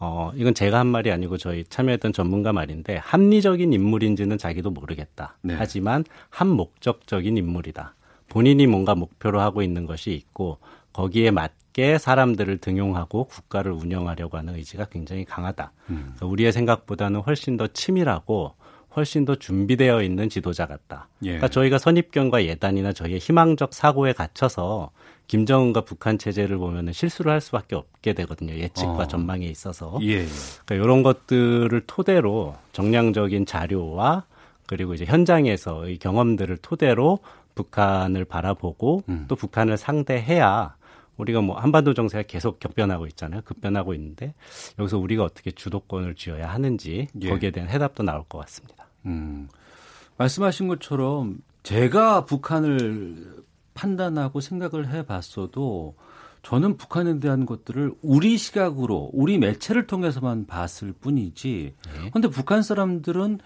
어, 이건 제가 한 말이 아니고 저희 참여했던 전문가 말인데 합리적인 인물인지는 자기도 모르겠다. 네. 하지만 한 목적적인 인물이다. 본인이 뭔가 목표로 하고 있는 것이 있고 거기에 맞 게 사람들을 등용하고 국가를 운영하려고 하는 의지가 굉장히 강하다. 음. 우리의 생각보다는 훨씬 더 치밀하고 훨씬 더 준비되어 있는 지도자 같다. 예. 그러니까 저희가 선입견과 예단이나 저희의 희망적 사고에 갇혀서 김정은과 북한 체제를 보면은 실수를 할 수밖에 없게 되거든요. 예측과 어. 전망에 있어서. 예. 그러니까 이런 것들을 토대로 정량적인 자료와 그리고 이제 현장에서의 경험들을 토대로 북한을 바라보고 음. 또 북한을 상대해야 우리가 뭐 한반도 정세가 계속 격변하고 있잖아요. 급변하고 있는데 여기서 우리가 어떻게 주도권을 쥐어야 하는지 예. 거기에 대한 해답도 나올 것 같습니다. 음. 말씀하신 것처럼 제가 북한을 판단하고 생각을 해 봤어도 저는 북한에 대한 것들을 우리 시각으로 우리 매체를 통해서만 봤을 뿐이지. 그런데 네. 북한 사람들은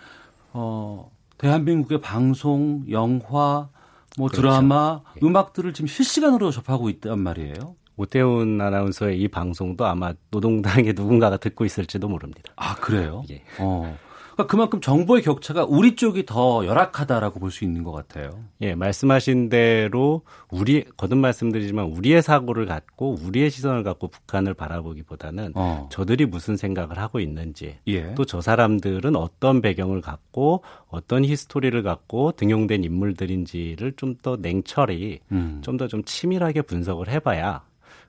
어 대한민국의 방송, 영화, 뭐 그렇죠. 드라마, 네. 음악들을 지금 실시간으로 접하고 있단 말이에요. 오태훈 아나운서의 이 방송도 아마 노동당의 누군가가 듣고 있을지도 모릅니다. 아 그래요? 예. 어. 그러니까 그만큼 정보의 격차가 우리 쪽이 더 열악하다라고 볼 수 있는 것 같아요. 예, 말씀하신 대로 우리 거듭 말씀드리지만 우리의 사고를 갖고 우리의 시선을 갖고 북한을 바라보기보다는 어. 저들이 무슨 생각을 하고 있는지 예. 또저 사람들은 어떤 배경을 갖고 어떤 히스토리를 갖고 등용된 인물들인지를 좀 더 냉철히 음. 좀더 좀 치밀하게 분석을 해봐야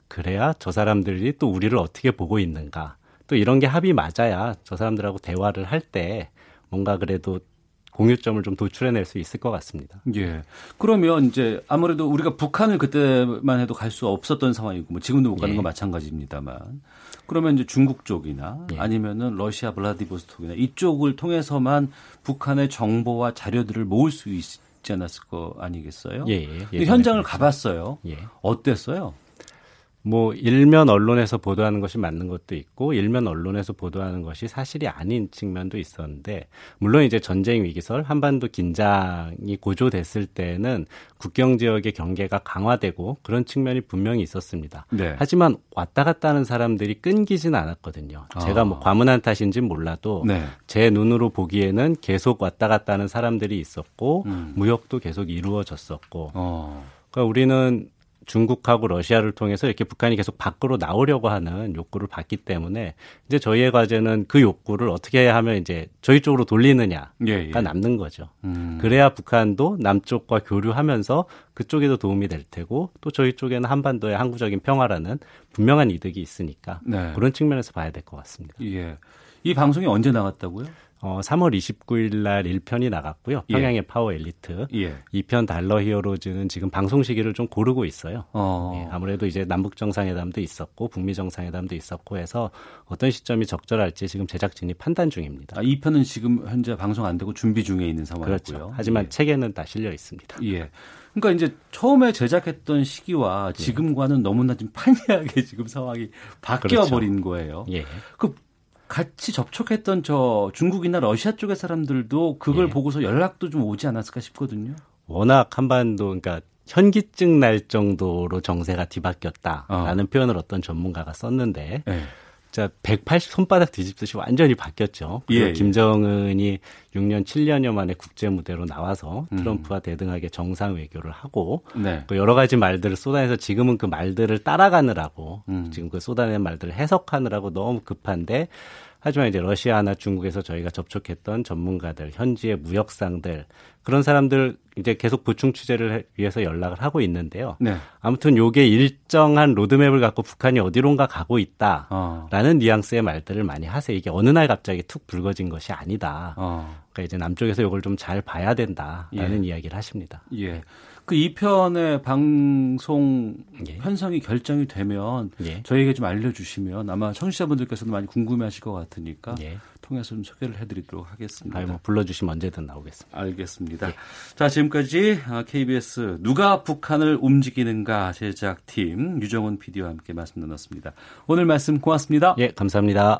그래야 저 사람들이 또 우리를 어떻게 보고 있는가 또 이런 게 합이 맞아야 저 사람들하고 대화를 할 때 뭔가 그래도 공유점을 좀 도출해낼 수 있을 것 같습니다. 예. 그러면 이제 아무래도 우리가 북한을 그때만 해도 갈 수 없었던 상황이고 뭐 지금도 못 가는 예. 건 마찬가지입니다만 그러면 이제 중국 쪽이나 예. 아니면은 러시아 블라디보스톡이나 이쪽을 통해서만 북한의 정보와 자료들을 모을 수 있지 않았을 거 아니겠어요? 예. 예. 현장을 그렇죠. 가봤어요. 예. 어땠어요? 뭐 일면 언론에서 보도하는 것이 맞는 것도 있고 일면 언론에서 보도하는 것이 사실이 아닌 측면도 있었는데 물론 이제 전쟁 위기설 한반도 긴장이 고조됐을 때는 국경 지역의 경계가 강화되고 그런 측면이 분명히 있었습니다. 네. 하지만 왔다 갔다 하는 사람들이 끊기진 않았거든요. 아. 제가 뭐 과문한 탓인지 몰라도 네. 제 눈으로 보기에는 계속 왔다 갔다 하는 사람들이 있었고 음. 무역도 계속 이루어졌었고 어. 그러니까 우리는 중국하고 러시아를 통해서 이렇게 북한이 계속 밖으로 나오려고 하는 욕구를 받기 때문에 이제 저희의 과제는 그 욕구를 어떻게 하면 이제 저희 쪽으로 돌리느냐가 예, 예. 남는 거죠. 음. 그래야 북한도 남쪽과 교류하면서 그쪽에도 도움이 될 테고 또 저희 쪽에는 한반도의 항구적인 평화라는 분명한 이득이 있으니까 네. 그런 측면에서 봐야 될 것 같습니다. 예. 이 방송이 언제 나갔다고요? 어, 3월 29일 날 1편이 나갔고요. 예. 평양의 예. 파워 엘리트. 예. 2편 달러 히어로즈는 지금 방송 시기를 좀 고르고 있어요. 어. 예, 아무래도 이제 남북 정상회담도 있었고 북미 정상회담도 있었고 해서 어떤 시점이 적절할지 지금 제작진이 판단 중입니다. 아, 2편은 지금 현재 방송 안 되고 준비 중에 있는 상황이고요. 그렇죠. 하지만 예. 책에는 다 실려 있습니다. 예. 그러니까 이제 처음에 제작했던 시기와 예. 지금과는 너무나 좀 판이하게 지금 상황이 바뀌어 버린 그렇죠. 거예요. 예. 그 같이 접촉했던 저 중국이나 러시아 쪽의 사람들도 그걸 예. 보고서 연락도 좀 오지 않았을까 싶거든요. 워낙 한반도 그러니까 현기증 날 정도로 정세가 뒤바뀌었다라는 어. 표현을 어떤 전문가가 썼는데 예. 자, 180 손바닥 뒤집듯이 완전히 바뀌었죠. 예, 예. 김정은이 6년 7년여 만에 국제 무대로 나와서 음. 트럼프와 음. 대등하게 정상 외교를 하고 네. 그 여러 가지 말들을 쏟아내서 지금은 그 말들을 따라가느라고 음. 지금 그 쏟아낸 말들을 해석하느라고 너무 급한데 하지만 이제 러시아나 중국에서 저희가 접촉했던 전문가들, 현지의 무역상들 그런 사람들 이제 계속 보충 취재를 위해서 연락을 하고 있는데요. 네. 아무튼 요게 일정한 로드맵을 갖고 북한이 어디론가 가고 있다라는 어. 뉘앙스의 말들을 많이 하세요. 이게 어느 날 갑자기 툭 불거진 것이 아니다. 어. 그러니까 이제 남쪽에서 이걸 좀 잘 봐야 된다라는 예. 이야기를 하십니다. 예. 그 2편의 방송 예. 편성이 결정이 되면 예. 저희에게 좀 알려주시면 아마 청취자분들께서도 많이 궁금해하실 것 같으니까 예. 통해서 좀 소개를 해드리도록 하겠습니다. 아니, 뭐 불러주시면 언제든 나오겠습니다. 알겠습니다. 네. 자, 지금까지 KBS 누가 북한을 움직이는가 제작팀 유정훈 PD와 함께 말씀 나눴습니다. 오늘 말씀 고맙습니다. 예, 감사합니다.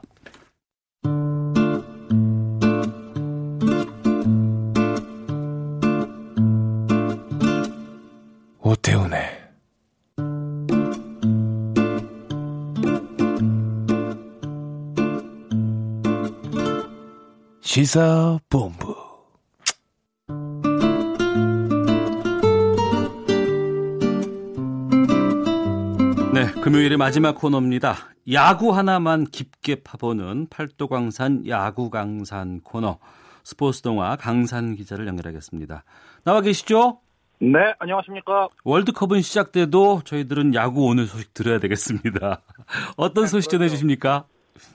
시사본부. 네, 금요일의 마지막 코너입니다. 야구 하나만 깊게 파보는 팔도광산 야구 강산 코너. 스포츠 동화 강산 기자를 연결하겠습니다. 나와 계시죠? 네, 안녕하십니까. 월드컵은 시작돼도 저희들은 야구 오늘 소식 들어야 되겠습니다. 어떤 네, 소식 전해주십니까?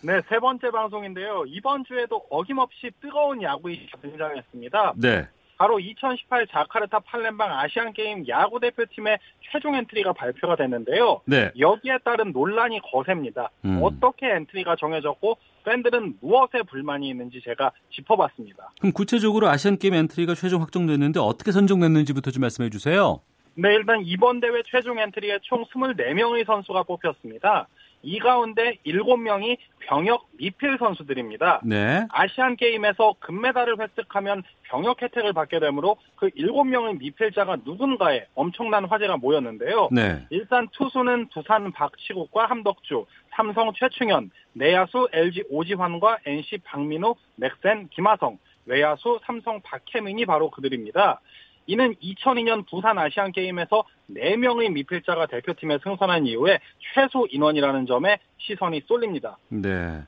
네, 세 번째 방송인데요. 이번 주에도 어김없이 뜨거운 야구 이슈가 등장했습니다. 네. 바로 2018 자카르타 팔렘방 아시안 게임 야구 대표팀의 최종 엔트리가 발표가 됐는데요. 네. 여기에 따른 논란이 거셉니다. 음. 어떻게 엔트리가 정해졌고 팬들은 무엇에 불만이 있는지 제가 짚어봤습니다. 그럼 구체적으로 아시안 게임 엔트리가 최종 확정됐는데 어떻게 선정됐는지부터 좀 말씀해 주세요. 네, 일단 이번 대회 최종 엔트리에 총 24명의 선수가 뽑혔습니다. 이 가운데 7명이 병역 미필 선수들입니다. 네. 아시안 게임에서 금메달을 획득하면 병역 혜택을 받게 되므로 그 7명의 미필자가 누군가에 엄청난 화제가 모였는데요. 네. 일단 투수는 두산 박치국과 함덕주, 삼성 최충현, 내야수 LG 오지환과 NC 박민호, 넥센 김하성, 외야수 삼성 박혜민이 바로 그들입니다. 이는 2002년 부산 아시안 게임에서 4명의 미필자가 대표팀에 승선한 이후에 최소 인원이라는 점에 시선이 쏠립니다. 네.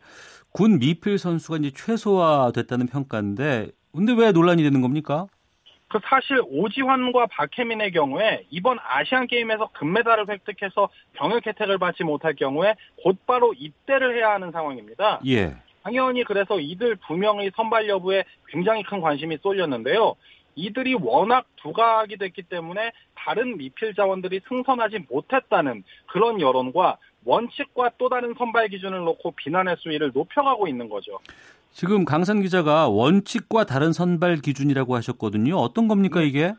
군 미필 선수가 이제 최소화됐다는 평가인데 근데 왜 논란이 되는 겁니까? 그 사실 오지환과 박혜민의 경우에 이번 아시안 게임에서 금메달을 획득해서 병역 혜택을 받지 못할 경우에 곧바로 입대를 해야 하는 상황입니다. 예. 당연히 그래서 이들 두 명의 선발 여부에 굉장히 큰 관심이 쏠렸는데요. 이들이 워낙 두각이 됐기 때문에 다른 미필 자원들이 승선하지 못했다는 그런 여론과 원칙과 또 다른 선발 기준을 놓고 비난의 수위를 높여가고 있는 거죠. 지금 강산 기자가 원칙과 다른 선발 기준이라고 하셨거든요. 어떤 겁니까 이게?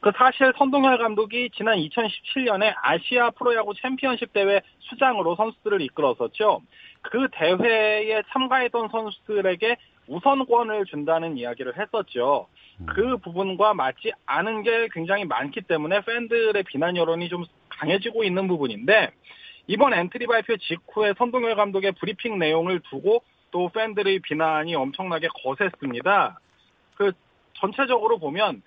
그 사실 선동열 감독이 지난 2017년에 아시아 프로야구 챔피언십 대회 수장으로 선수들을 이끌었었죠. 그 대회에 참가했던 선수들에게 우선권을 준다는 이야기를 했었죠. 음. 그 부분과 맞지 않은 게 굉장히 많기 때문에 팬들의 비난 여론이 좀 강해지고 있는 부분인데 이번 엔트리 발표 직후에 선동열 감독의 브리핑 내용을 두고 또 팬들의 비난이 엄청나게 거셌습니다. 그 전체적으로 보면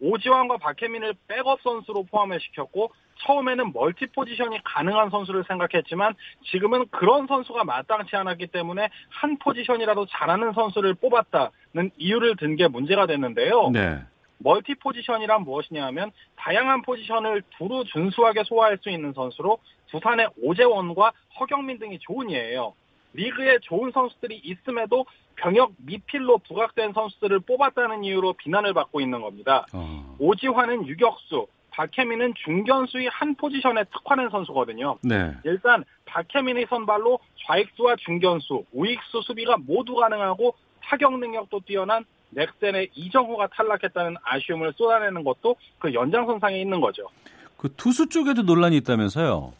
오지환과 박해민을 백업 선수로 포함을 시켰고 처음에는 멀티 포지션이 가능한 선수를 생각했지만 지금은 그런 선수가 마땅치 않았기 때문에 한 포지션이라도 잘하는 선수를 뽑았다는 이유를 든 게 문제가 됐는데요. 네. 멀티 포지션이란 무엇이냐 하면 다양한 포지션을 두루 준수하게 소화할 수 있는 선수로 두산의 오재원과 허경민 등이 좋은 예예요. 리그에 좋은 선수들이 있음에도 병역 미필로 부각된 선수들을 뽑았다는 이유로 비난을 받고 있는 겁니다. 어. 오지환은 유격수, 박혜민은 중견수의 한 포지션에 특화된 선수거든요. 네. 일단 박혜민의 선발로 좌익수와 중견수, 우익수 수비가 모두 가능하고 타격 능력도 뛰어난 넥센의 이정호가 탈락했다는 아쉬움을 쏟아내는 것도 그 연장선상에 있는 거죠. 그 투수 쪽에도 논란이 있다면서요?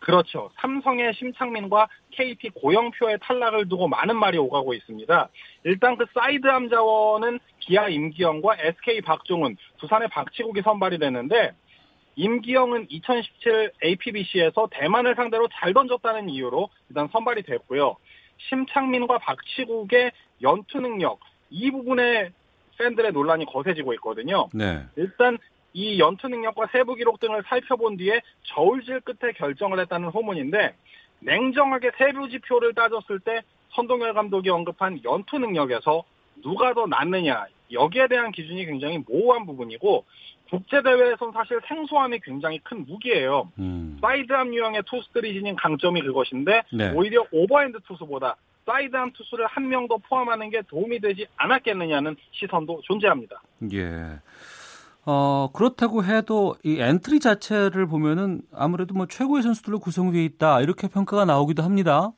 그렇죠. 삼성의 심창민과 KT 고영표의 탈락을 두고 많은 말이 오가고 있습니다. 일단 그 사이드암 자원은 기아 임기영과 SK 박종훈, 두산의 박치국이 선발이 됐는데 임기영은 2017 APBC에서 대만을 상대로 잘 던졌다는 이유로 일단 선발이 됐고요. 심창민과 박치국의 연투 능력 이 부분에 팬들의 논란이 거세지고 있거든요. 네. 일단 이 연투 능력과 세부 기록 등을 살펴본 뒤에 저울질 끝에 결정을 했다는 호문인데 냉정하게 세부 지표를 따졌을 때 선동열 감독이 언급한 연투 능력에서 누가 더 낫느냐 여기에 대한 기준이 굉장히 모호한 부분이고 국제 대회에선 사실 생소함이 굉장히 큰 무기예요. 음. 사이드암 유형의 투수들이 지닌 강점이 그것인데 네. 오히려 오버핸드 투수보다 사이드암 투수를 한 명 더 포함하는 게 도움이 되지 않았겠느냐는 시선도 존재합니다. 예. 어, 그렇다고 해도 이 엔트리 자체를 보면은 아무래도 뭐 최고의 선수들로 구성되어 있다 이렇게 평가가 나오기도 합니다.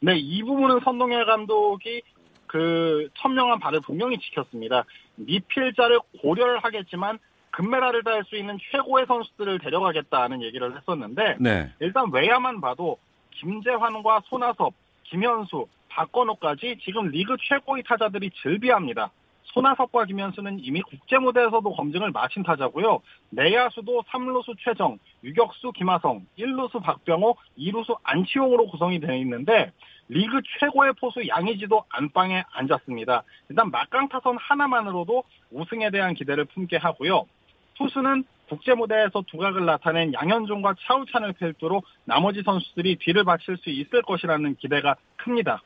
네, 이 부분은 선동열 감독이 그 천명한 바를 분명히 지켰습니다. 미필자를 고려를 하겠지만 금메달을 딸수 있는 최고의 선수들을 데려가겠다는 얘기를 했었는데 네. 일단 외야만 봐도 김재환과 손아섭, 김현수, 박건호까지 지금 리그 최고의 타자들이 즐비합니다. 손아섭과 김현수는 이미 국제 무대에서도 검증을 마친 타자고요. 내야수도 3루수 최정, 유격수 김하성, 1루수 박병호, 2루수 안치홍으로 구성이 되어 있는데 리그 최고의 포수 양의지도 안방에 앉았습니다. 일단 막강 타선 하나만으로도 우승에 대한 기대를 품게 하고요. 투수는 국제 무대에서 두각을 나타낸 양현종과 차우찬을 필두로 나머지 선수들이 뒤를 바칠 수 있을 것이라는 기대가 큽니다.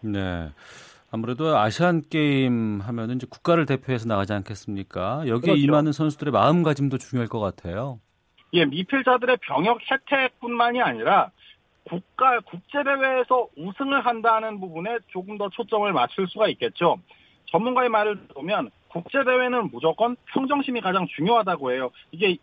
네. 아무래도 아시안 게임 하면은 이제 국가를 대표해서 나가지 않겠습니까? 여기에 그렇죠. 임하는 선수들의 마음가짐도 중요할 것 같아요. 예, 미필자들의 병역 혜택뿐만이 아니라 국가 국제 대회에서 우승을 한다는 부분에 조금 더 초점을 맞출 수가 있겠죠. 전문가의 말을 들으면 국제 대회는 무조건 평정심이 가장 중요하다고 해요. 이게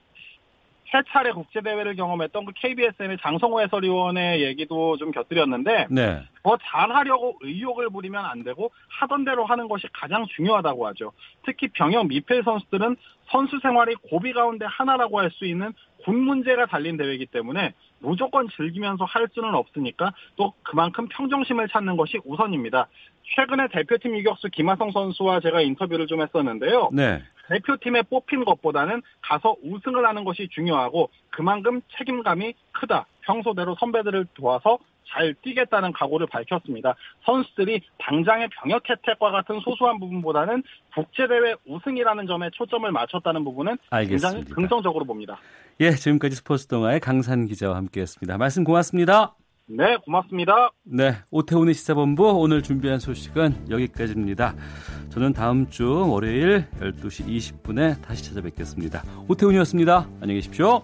세 차례 국제 대회를 경험했던 그 KBSN의 장성호 해설위원의 얘기도 좀 곁들였는데 네. 더 잘하려고 의욕을 부리면 안 되고 하던 대로 하는 것이 가장 중요하다고 하죠. 특히 병역 미필 선수들은 선수 생활이 고비 가운데 하나라고 할 수 있는 군 문제가 달린 대회이기 때문에 무조건 즐기면서 할 수는 없으니까 또 그만큼 평정심을 찾는 것이 우선입니다. 최근에 대표팀 유격수 김하성 선수와 제가 인터뷰를 좀 했었는데요. 네. 대표팀에 뽑힌 것보다는 가서 우승을 하는 것이 중요하고 그만큼 책임감이 크다. 평소대로 선배들을 도와서 잘 뛰겠다는 각오를 밝혔습니다. 선수들이 당장의 병역 혜택과 같은 소소한 부분보다는 국제대회 우승이라는 점에 초점을 맞췄다는 부분은 알겠습니다. 굉장히 긍정적으로 봅니다. 예, 지금까지 스포츠 동아의 강산 기자와 함께했습니다. 말씀 고맙습니다. 네, 고맙습니다. 네, 오태훈의 시사본부 오늘 준비한 소식은 여기까지입니다. 저는 다음 주 월요일 12시 20분에 다시 찾아뵙겠습니다. 오태훈이었습니다. 안녕히 계십시오.